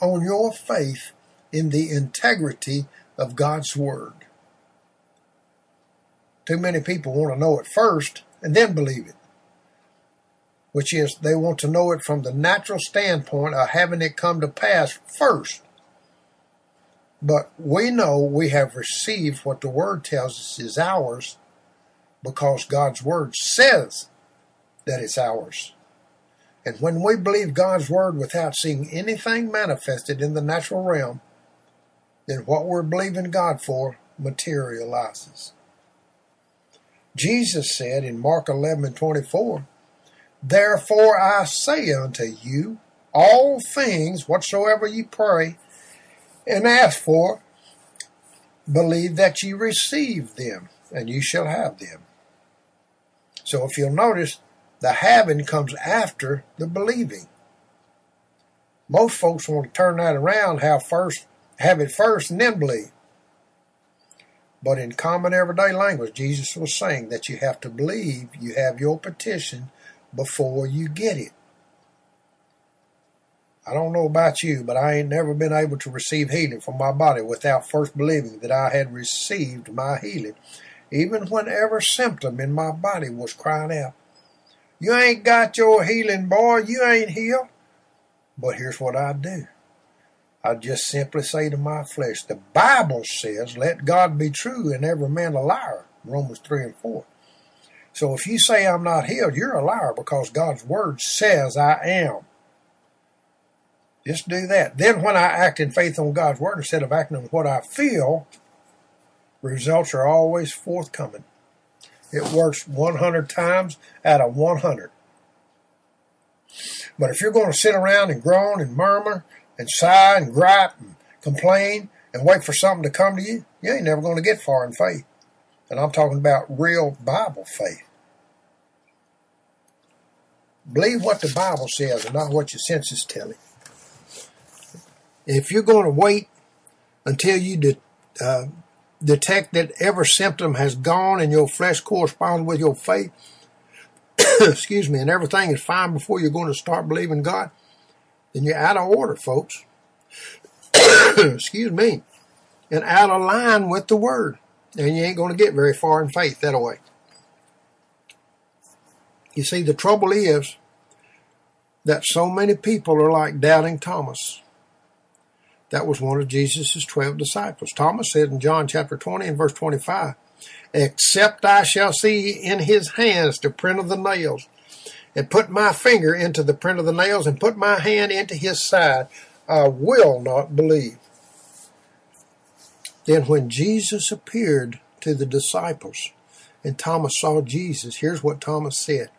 on your faith in the integrity of God's Word. Too many people want to know it first and then believe it, which is they want to know it from the natural standpoint of having it come to pass first. But we know we have received what the Word tells us is ours because God's Word says that it's ours. And when we believe God's word without seeing anything manifested in the natural realm, then what we're believing God for materializes. Jesus said in Mark 11 24, Therefore I say unto you, all things whatsoever ye pray and ask for, believe that ye receive them, and you shall have them. So if you'll notice, the having comes after the believing. Most folks want to turn that around, how first have it first and then believe. But in common everyday language, Jesus was saying that you have to believe you have your petition before you get it. I don't know about you, but I ain't never been able to receive healing from my body without first believing that I had received my healing, even whenever symptom in my body was crying out, You ain't got your healing, boy, you ain't healed. But here's what I do. I just simply say to my flesh, the Bible says, let God be true and every man a liar. Romans 3 and 4. So if you say I'm not healed, you're a liar because God's word says I am. Just do that. Then when I act in faith on God's word instead of acting on what I feel, results are always forthcoming. It works 100 times out of 100. But if you're going to sit around and groan and murmur and sigh and gripe and complain and wait for something to come to you, you ain't never going to get far in faith. And I'm talking about real Bible faith. Believe what the Bible says and not what your senses tell you. If you're going to wait until you de- uh, detect that every symptom has gone and your flesh corresponds with your faith, excuse me, and everything is fine before you're going to start believing God, then you're out of order, folks. excuse me, and out of line with the Word. And you ain't going to get very far in faith that way. You see, the trouble is that so many people are like doubting Thomas. That was one of Jesus' 12 disciples. Thomas said in John chapter 20 and verse 25, Except I shall see in his hands the print of the nails, and put my finger into the print of the nails, and put my hand into his side, I will not believe. Then when Jesus appeared to the disciples, and Thomas saw Jesus, here's what Thomas said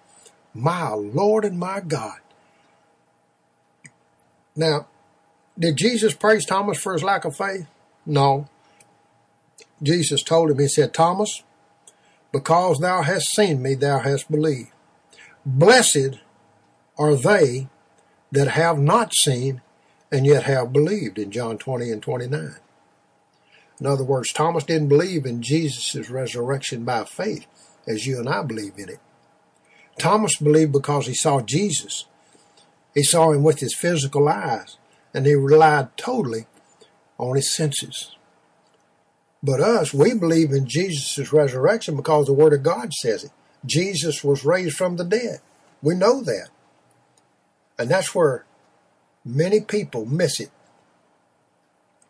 My Lord and my God. Now, did Jesus praise Thomas for his lack of faith? No. Jesus told him, He said, Thomas, because thou hast seen me, thou hast believed. Blessed are they that have not seen and yet have believed in John 20 and 29. In other words, Thomas didn't believe in Jesus' resurrection by faith as you and I believe in it. Thomas believed because he saw Jesus. He saw him with his physical eyes and he relied totally on his senses. But us, we believe in Jesus' resurrection because the Word of God says it. Jesus was raised from the dead. We know that. And that's where many people miss it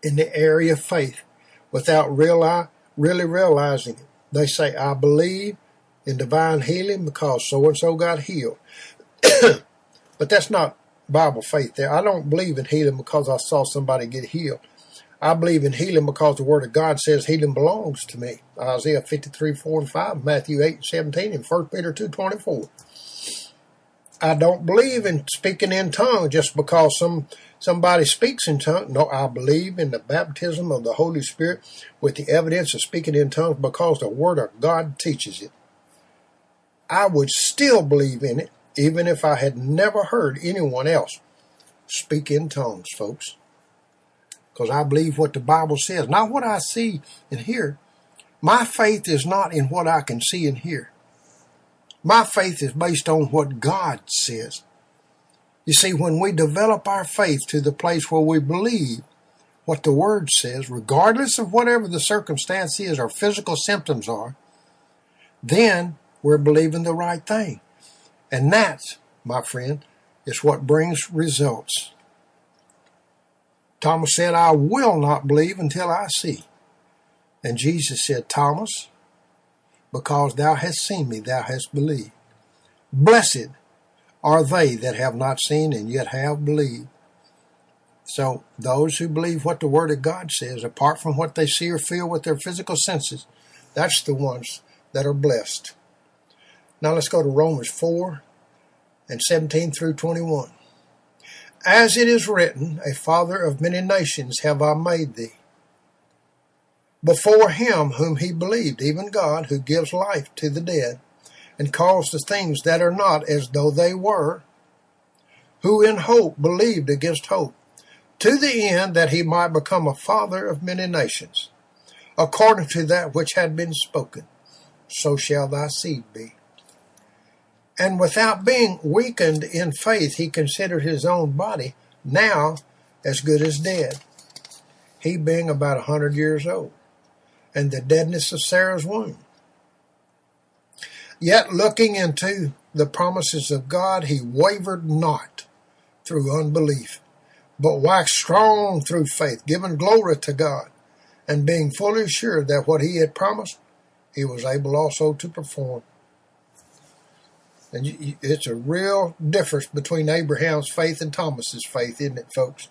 in the area of faith without reali- really realizing it. They say, I believe in divine healing because so and so got healed. but that's not Bible faith there. I don't believe in healing because I saw somebody get healed. I believe in healing because the Word of God says healing belongs to me. Isaiah 53, 4 and 5, Matthew 8, 17, and 1 Peter 2, 24. I don't believe in speaking in tongues just because some somebody speaks in tongues. No, I believe in the baptism of the Holy Spirit with the evidence of speaking in tongues because the Word of God teaches it. I would still believe in it even if I had never heard anyone else speak in tongues, folks. Because I believe what the Bible says, not what I see and hear. My faith is not in what I can see and hear. My faith is based on what God says. You see, when we develop our faith to the place where we believe what the Word says, regardless of whatever the circumstance is or physical symptoms are, then we're believing the right thing. And that, my friend, is what brings results. Thomas said, I will not believe until I see. And Jesus said, Thomas, because thou hast seen me, thou hast believed. Blessed are they that have not seen and yet have believed. So those who believe what the Word of God says, apart from what they see or feel with their physical senses, that's the ones that are blessed. Now let's go to Romans 4 and 17 through 21. As it is written, a father of many nations have I made thee. Before him whom he believed, even God, who gives life to the dead, and calls the things that are not as though they were, who in hope believed against hope, to the end that he might become a father of many nations, according to that which had been spoken, so shall thy seed be. And without being weakened in faith, he considered his own body now as good as dead, he being about a hundred years old, and the deadness of Sarah's womb. Yet looking into the promises of God, he wavered not through unbelief, but waxed strong through faith, giving glory to God, and being fully assured that what he had promised, he was able also to perform. And it's a real difference between Abraham's faith and Thomas's faith, isn't it, folks?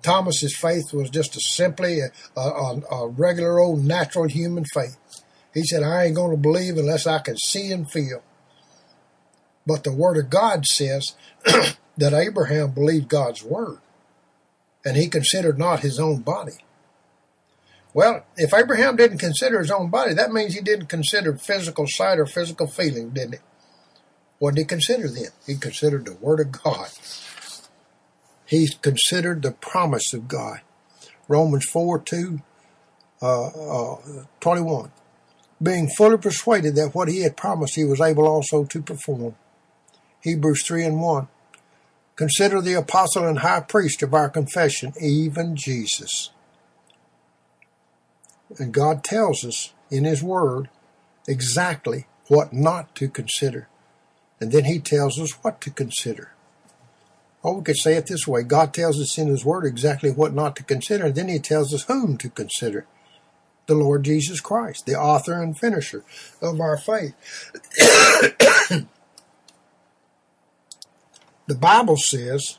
Thomas's faith was just a simply a, a, a regular old natural human faith. He said, I ain't going to believe unless I can see and feel. But the Word of God says that Abraham believed God's Word, and he considered not his own body. Well, if Abraham didn't consider his own body, that means he didn't consider physical sight or physical feeling, didn't he? What did he consider then? He considered the Word of God. He considered the promise of God. Romans 4 2 uh, uh, 21. Being fully persuaded that what he had promised he was able also to perform. Hebrews 3 and 1. Consider the apostle and high priest of our confession, even Jesus and God tells us in His Word exactly what not to consider. And then He tells us what to consider. Or we could say it this way God tells us in His Word exactly what not to consider, and then He tells us whom to consider the Lord Jesus Christ, the author and finisher of our faith. the Bible says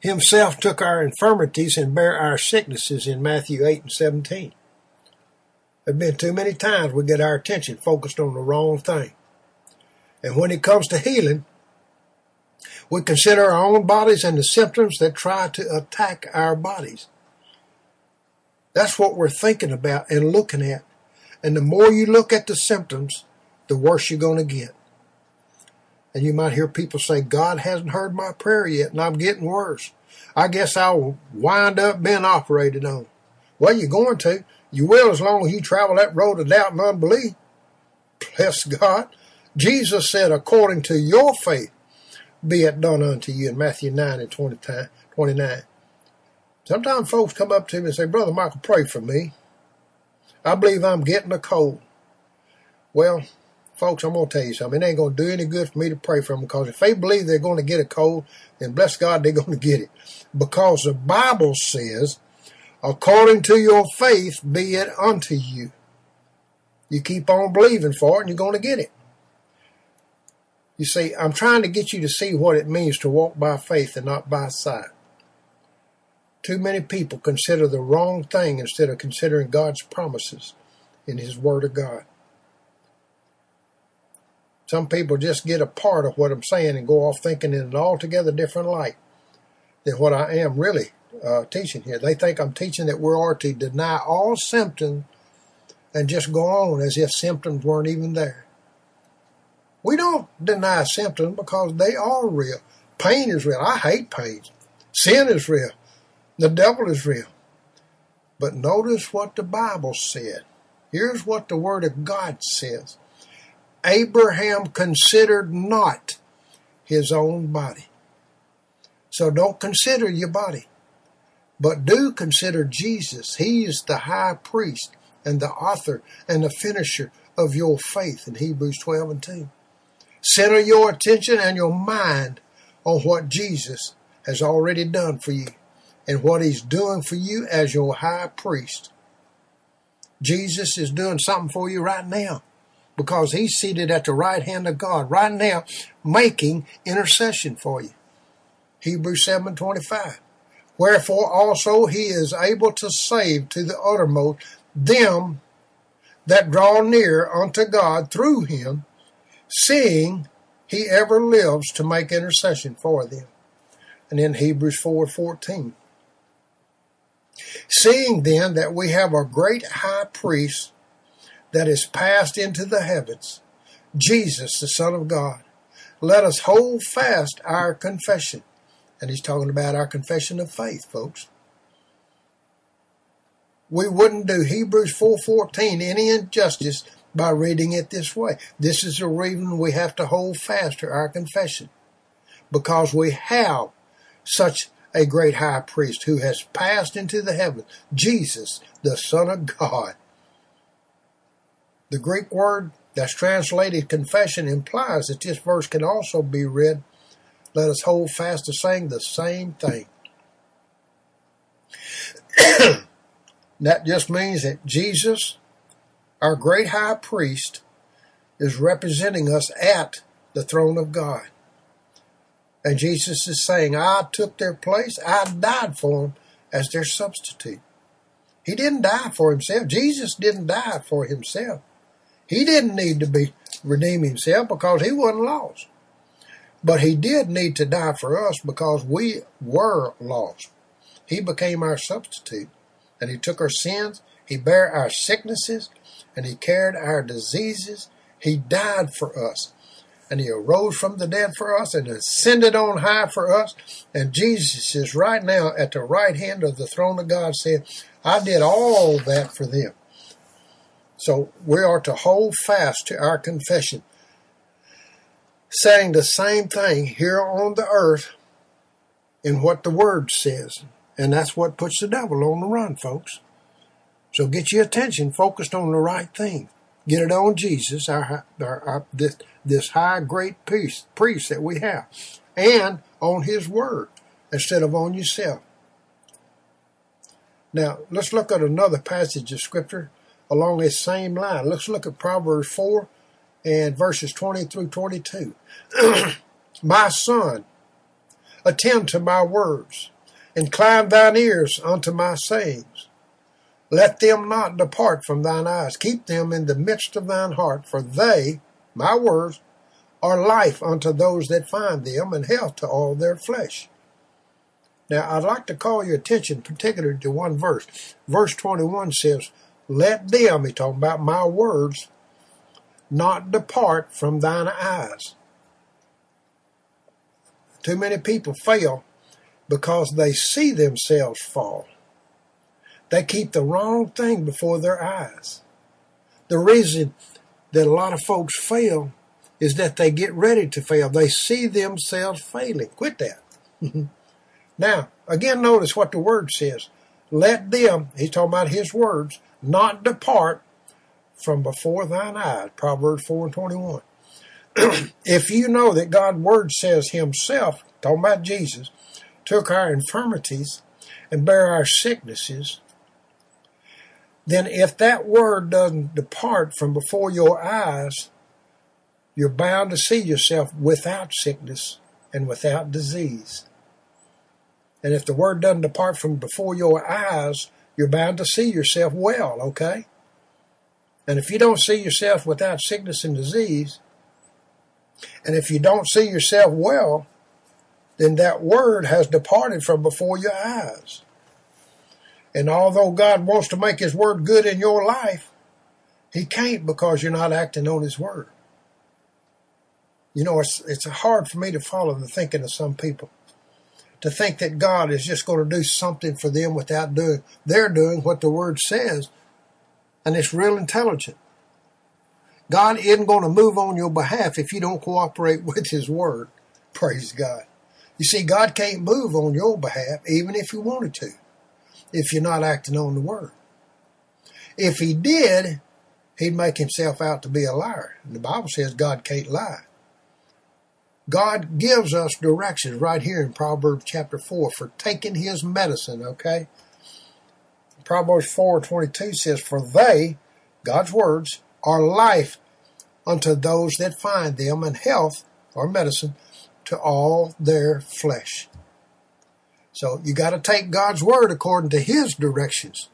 himself took our infirmities and bare our sicknesses in Matthew 8 and 17. There have been too many times we get our attention focused on the wrong thing. And when it comes to healing, we consider our own bodies and the symptoms that try to attack our bodies. That's what we're thinking about and looking at. And the more you look at the symptoms, the worse you're going to get. And you might hear people say, God hasn't heard my prayer yet, and I'm getting worse. I guess I'll wind up being operated on. Well, you're going to. You will as long as you travel that road of doubt and unbelief. Bless God. Jesus said, according to your faith, be it done unto you in Matthew 9 and 20, 29. Sometimes folks come up to me and say, Brother Michael, pray for me. I believe I'm getting a cold. Well, folks, I'm going to tell you something. It ain't going to do any good for me to pray for them because if they believe they're going to get a cold, then bless God, they're going to get it. Because the Bible says, according to your faith be it unto you. You keep on believing for it and you're going to get it. You see, I'm trying to get you to see what it means to walk by faith and not by sight. Too many people consider the wrong thing instead of considering God's promises in His Word of God. Some people just get a part of what I'm saying and go off thinking in an altogether different light than what I am really uh, teaching here. They think I'm teaching that we are to deny all symptoms and just go on as if symptoms weren't even there. We don't deny symptoms because they are real. Pain is real. I hate pain. Sin is real. The devil is real. But notice what the Bible said. Here's what the Word of God says Abraham considered not his own body. So don't consider your body. But do consider Jesus. He is the high priest and the author and the finisher of your faith in Hebrews 12 and 2. Center your attention and your mind on what Jesus has already done for you and what he's doing for you as your high priest. Jesus is doing something for you right now. Because he's seated at the right hand of God right now making intercession for you. Hebrews 7:25. Wherefore also he is able to save to the uttermost them that draw near unto God through him, seeing he ever lives to make intercession for them. And in Hebrews 4:14. Seeing then that we have a great high priest that is passed into the heavens, Jesus, the Son of God, let us hold fast our confession. And he's talking about our confession of faith, folks. We wouldn't do Hebrews 4.14 any injustice by reading it this way. This is the reason we have to hold fast to our confession. Because we have such a great high priest who has passed into the heavens, Jesus, the Son of God. The Greek word that's translated confession implies that this verse can also be read, let us hold fast to saying the same thing. that just means that Jesus, our great high priest, is representing us at the throne of God. And Jesus is saying, I took their place, I died for them as their substitute. He didn't die for himself. Jesus didn't die for himself. He didn't need to be redeem himself because he wasn't lost. But he did need to die for us because we were lost. He became our substitute and he took our sins, he bare our sicknesses, and he carried our diseases. He died for us and he arose from the dead for us and ascended on high for us. And Jesus is right now at the right hand of the throne of God saying, I did all that for them. So we are to hold fast to our confession, saying the same thing here on the earth in what the Word says. And that's what puts the devil on the run, folks. So get your attention focused on the right thing. Get it on Jesus, our, our, our this, this high great priest, priest that we have, and on His Word instead of on yourself. Now, let's look at another passage of Scripture along this same line. Let's look at Proverbs 4 and verses 20 through 22. my son, attend to my words, incline thine ears unto my sayings. Let them not depart from thine eyes. Keep them in the midst of thine heart, for they, my words, are life unto those that find them, and health to all their flesh. Now, I'd like to call your attention particularly to one verse. Verse 21 says, let them, he's talking about my words, not depart from thine eyes. Too many people fail because they see themselves fall. They keep the wrong thing before their eyes. The reason that a lot of folks fail is that they get ready to fail. They see themselves failing. Quit that. now, again, notice what the word says. Let them, he's talking about his words, not depart from before thine eyes. Proverbs 4 and 21. if you know that God's word says himself, talking about Jesus, took our infirmities and bare our sicknesses, then if that word doesn't depart from before your eyes, you're bound to see yourself without sickness and without disease. And if the word doesn't depart from before your eyes, you're bound to see yourself well, okay? And if you don't see yourself without sickness and disease, and if you don't see yourself well, then that word has departed from before your eyes. And although God wants to make His word good in your life, He can't because you're not acting on His word. You know, it's, it's hard for me to follow the thinking of some people. To think that God is just going to do something for them without doing, they're doing what the word says. And it's real intelligent. God isn't going to move on your behalf if you don't cooperate with His word. Praise God. You see, God can't move on your behalf even if He wanted to if you're not acting on the word. If he did, he'd make himself out to be a liar. And the Bible says God can't lie. God gives us directions right here in Proverbs chapter 4 for taking his medicine, okay? Proverbs 4:22 says, "For they, God's words, are life unto those that find them, and health or medicine to all their flesh. So you got to take God's word according to his directions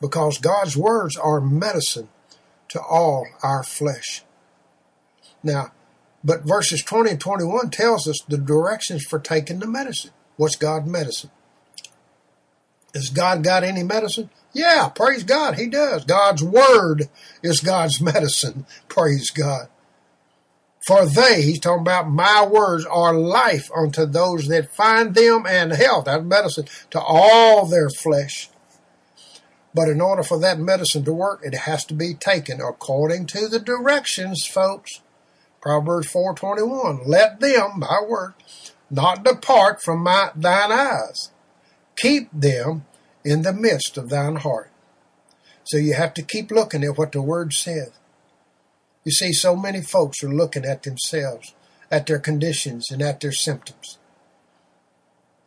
because God's words are medicine to all our flesh. Now, but verses 20 and 21 tells us the directions for taking the medicine. What's God's medicine? Has God got any medicine? Yeah, praise God, He does. God's Word is God's medicine. Praise God. For they, he's talking about my words, are life unto those that find them and health. That's medicine to all their flesh. But in order for that medicine to work, it has to be taken according to the directions, folks. Proverbs 4.21, let them, my word, not depart from my, thine eyes. Keep them in the midst of thine heart. So you have to keep looking at what the word says. You see, so many folks are looking at themselves, at their conditions, and at their symptoms.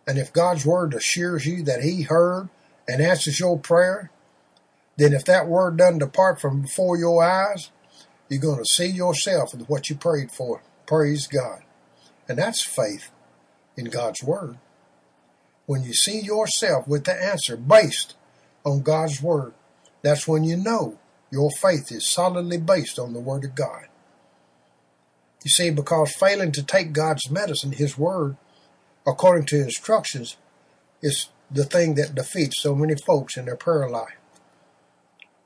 And if God's word assures you that He heard and answers your prayer, then if that word doesn't depart from before your eyes, you're going to see yourself with what you prayed for. Praise God. And that's faith in God's Word. When you see yourself with the answer based on God's Word, that's when you know your faith is solidly based on the Word of God. You see, because failing to take God's medicine, His Word, according to instructions, is the thing that defeats so many folks in their prayer life.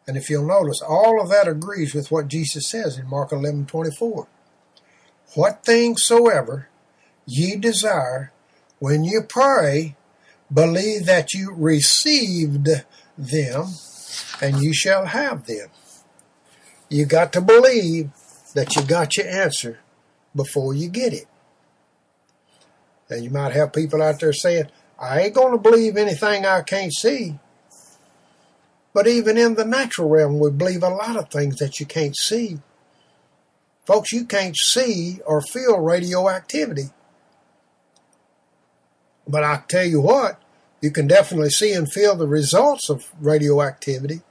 And if you'll notice, all of that agrees with what Jesus says in Mark 11 24. What things soever ye desire, when you pray, believe that you received them, and you shall have them. You got to believe that you got your answer before you get it. And you might have people out there saying, I ain't going to believe anything I can't see. But even in the natural realm, we believe a lot of things that you can't see. Folks, you can't see or feel radioactivity. But I tell you what, you can definitely see and feel the results of radioactivity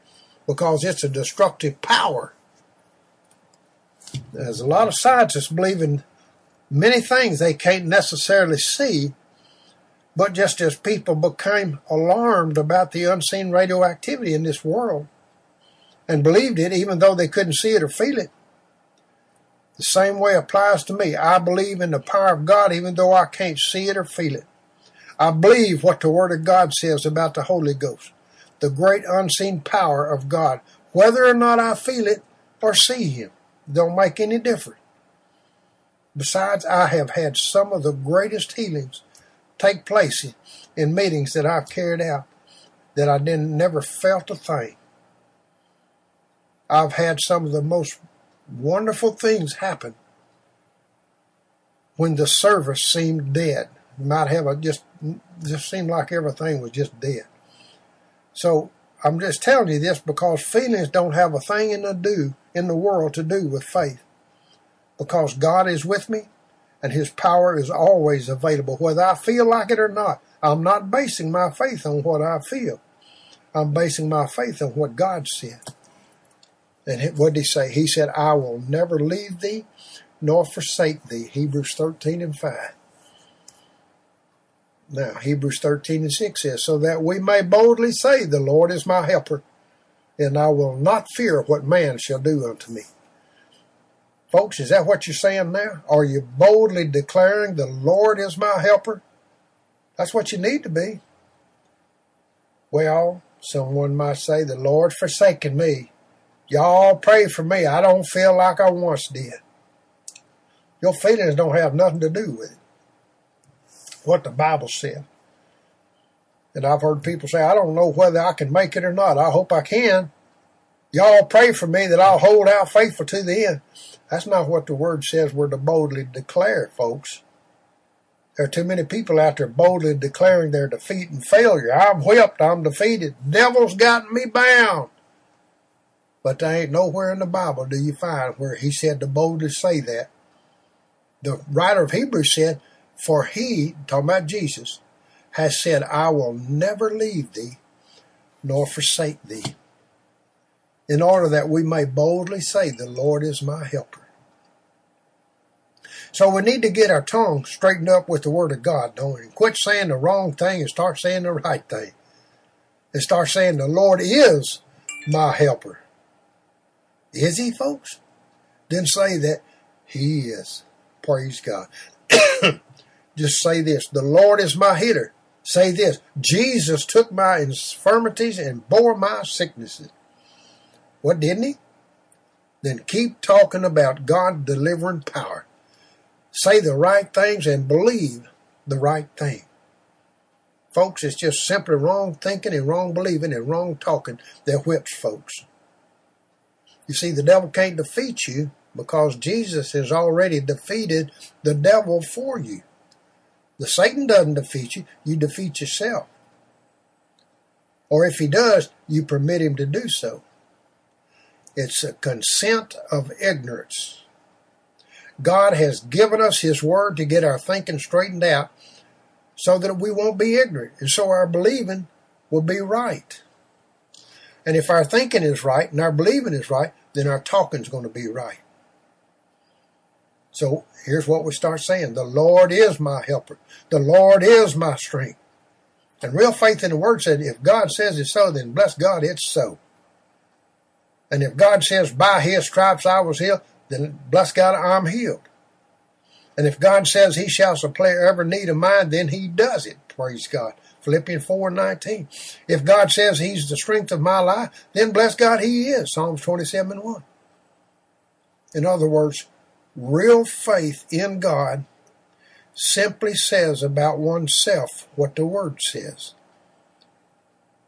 because it's a destructive power. There's a lot of scientists believe in many things they can't necessarily see, but just as people became alarmed about the unseen radioactivity in this world and believed it even though they couldn't see it or feel it, the same way applies to me. I believe in the power of God even though I can't see it or feel it. I believe what the Word of God says about the Holy Ghost, the great unseen power of God, whether or not I feel it or see Him. Don't make any difference. Besides, I have had some of the greatest healings take place in, in meetings that I've carried out that I didn't never felt a thing. I've had some of the most wonderful things happen when the service seemed dead. You might have a just just seemed like everything was just dead. So I'm just telling you this because feelings don't have a thing in the do in the world to do with faith. Because God is with me and his power is always available, whether I feel like it or not. I'm not basing my faith on what I feel. I'm basing my faith on what God said. And what did he say? He said, I will never leave thee nor forsake thee. Hebrews 13 and 5. Now, Hebrews 13 and 6 says, So that we may boldly say, The Lord is my helper, and I will not fear what man shall do unto me. Folks, is that what you're saying now? Are you boldly declaring the Lord is my helper? That's what you need to be. Well, someone might say, the Lord forsaken me. Y'all pray for me. I don't feel like I once did. Your feelings don't have nothing to do with it. What the Bible said. And I've heard people say, I don't know whether I can make it or not. I hope I can. Y'all pray for me that I'll hold out faithful to the end. That's not what the word says we're to boldly declare, folks. There are too many people out there boldly declaring their defeat and failure. I'm whipped, I'm defeated, devil's got me bound. But there ain't nowhere in the Bible do you find where he said to boldly say that. The writer of Hebrews said, For he, talking about Jesus, has said, I will never leave thee nor forsake thee in order that we may boldly say, The Lord is my helper. So we need to get our tongue straightened up with the Word of God, don't we? Quit saying the wrong thing and start saying the right thing. And start saying the Lord is my helper. Is he, folks? Then say that he is. Praise God. Just say this the Lord is my healer. Say this Jesus took my infirmities and bore my sicknesses. What didn't he? Then keep talking about God delivering power. Say the right things and believe the right thing. Folks, it's just simply wrong thinking and wrong believing and wrong talking that whips folks. You see, the devil can't defeat you because Jesus has already defeated the devil for you. The Satan doesn't defeat you, you defeat yourself. Or if he does, you permit him to do so. It's a consent of ignorance. God has given us His Word to get our thinking straightened out so that we won't be ignorant and so our believing will be right. And if our thinking is right and our believing is right, then our talking is going to be right. So here's what we start saying The Lord is my helper, the Lord is my strength. And real faith in the Word said, if God says it's so, then bless God, it's so. And if God says, by his stripes I was healed, then bless God, I'm healed. And if God says he shall supply every need of mine, then he does it. Praise God. Philippians 4 19. If God says he's the strength of my life, then bless God, he is. Psalms 27 and 1. In other words, real faith in God simply says about oneself what the Word says.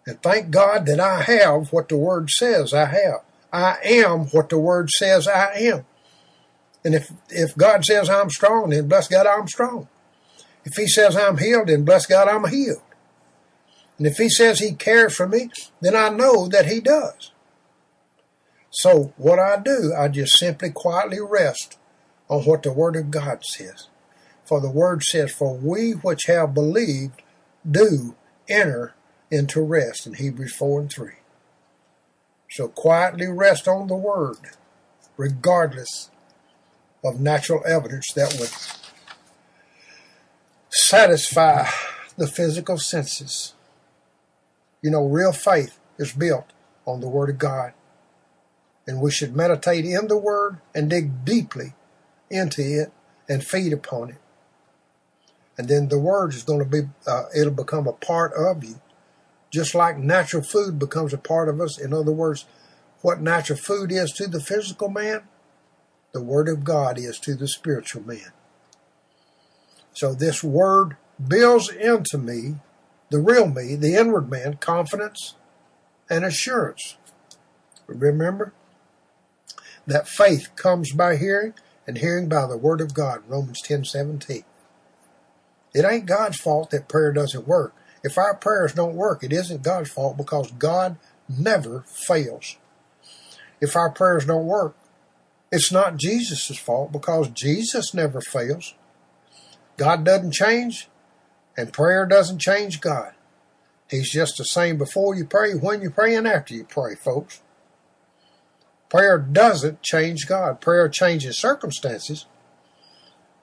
And thank God that I have what the Word says I have. I am what the word says I am. And if, if God says I'm strong, then bless God, I'm strong. If he says I'm healed, then bless God, I'm healed. And if he says he cares for me, then I know that he does. So what I do, I just simply quietly rest on what the word of God says. For the word says, for we which have believed do enter into rest in Hebrews 4 and 3. So quietly rest on the word, regardless of natural evidence that would satisfy the physical senses. You know, real faith is built on the Word of God. And we should meditate in the Word and dig deeply into it and feed upon it. And then the Word is going to be, uh, it'll become a part of you just like natural food becomes a part of us. In other words, what natural food is to the physical man, the Word of God is to the spiritual man. So this Word builds into me, the real me, the inward man, confidence and assurance. Remember that faith comes by hearing, and hearing by the Word of God, Romans 10:17. It ain't God's fault that prayer doesn't work. If our prayers don't work, it isn't God's fault because God never fails. If our prayers don't work, it's not Jesus' fault because Jesus never fails. God doesn't change, and prayer doesn't change God. He's just the same before you pray, when you pray, and after you pray, folks. Prayer doesn't change God. Prayer changes circumstances,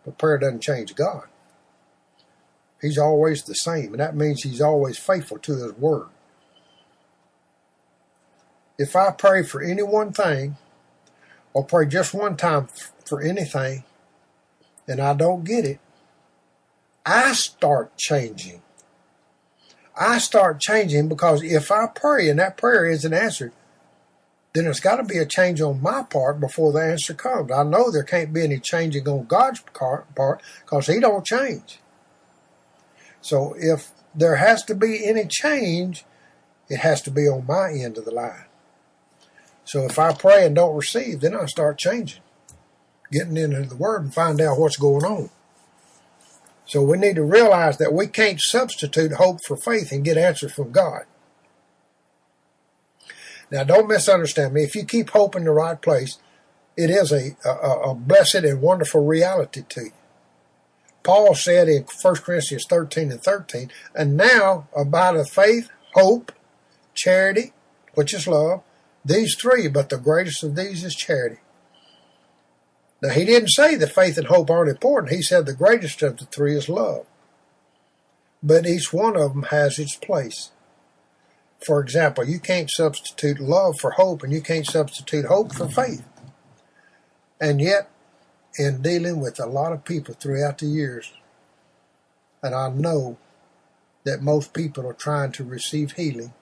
but prayer doesn't change God. He's always the same, and that means he's always faithful to his word. If I pray for any one thing, or pray just one time for anything, and I don't get it, I start changing. I start changing because if I pray and that prayer isn't answered, then there's got to be a change on my part before the answer comes. I know there can't be any changing on God's part because He don't change. So if there has to be any change, it has to be on my end of the line. So if I pray and don't receive, then I start changing, getting into the Word and find out what's going on. So we need to realize that we can't substitute hope for faith and get answers from God. Now, don't misunderstand me. If you keep hope in the right place, it is a, a, a blessed and wonderful reality to you. Paul said in 1 Corinthians 13 and 13, and now about abideth faith, hope, charity, which is love, these three, but the greatest of these is charity. Now, he didn't say that faith and hope aren't important. He said the greatest of the three is love. But each one of them has its place. For example, you can't substitute love for hope, and you can't substitute hope for faith. And yet, in dealing with a lot of people throughout the years, and I know that most people are trying to receive healing,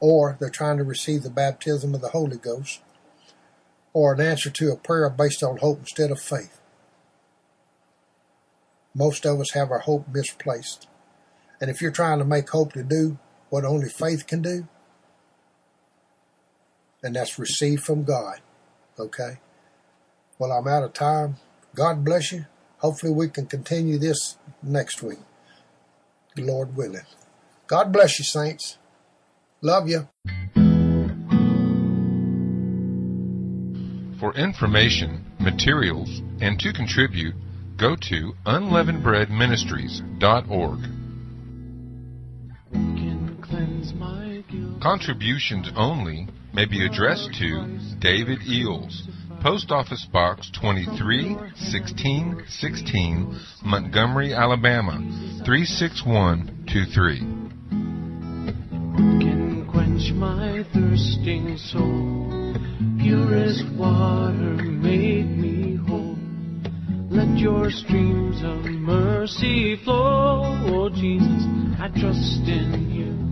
or they're trying to receive the baptism of the Holy Ghost, or an answer to a prayer based on hope instead of faith. Most of us have our hope misplaced. And if you're trying to make hope to do what only faith can do, and that's received from God, okay? Well, I'm out of time. God bless you. Hopefully, we can continue this next week, The Lord willing. God bless you, saints. Love you. For information, materials, and to contribute, go to unleavenedbreadministries.org. Contributions only may be addressed to David Eells, Post Office Box 231616, Montgomery, Alabama 36123. can quench my thirsting soul. Purest water make me whole. Let your streams of mercy flow. Oh Jesus, I trust in you.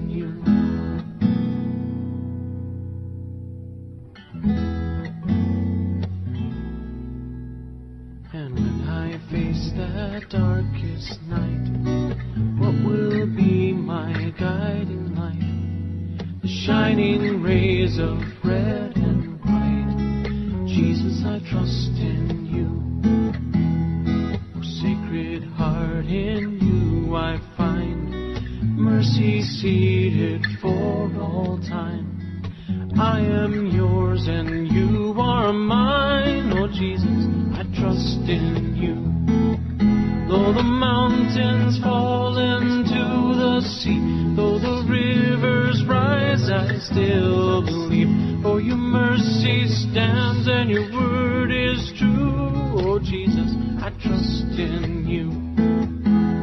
face that darkest night, what will be my guiding light? The shining rays of red and white. Jesus, I trust in you. Oh, sacred heart, in you I find mercy seated for all time. I am yours and you are mine, oh Jesus, I trust in you. Though the mountains fall into the sea, though the rivers rise, I still believe. For your mercy stands and your word is true, oh Jesus, I trust in you.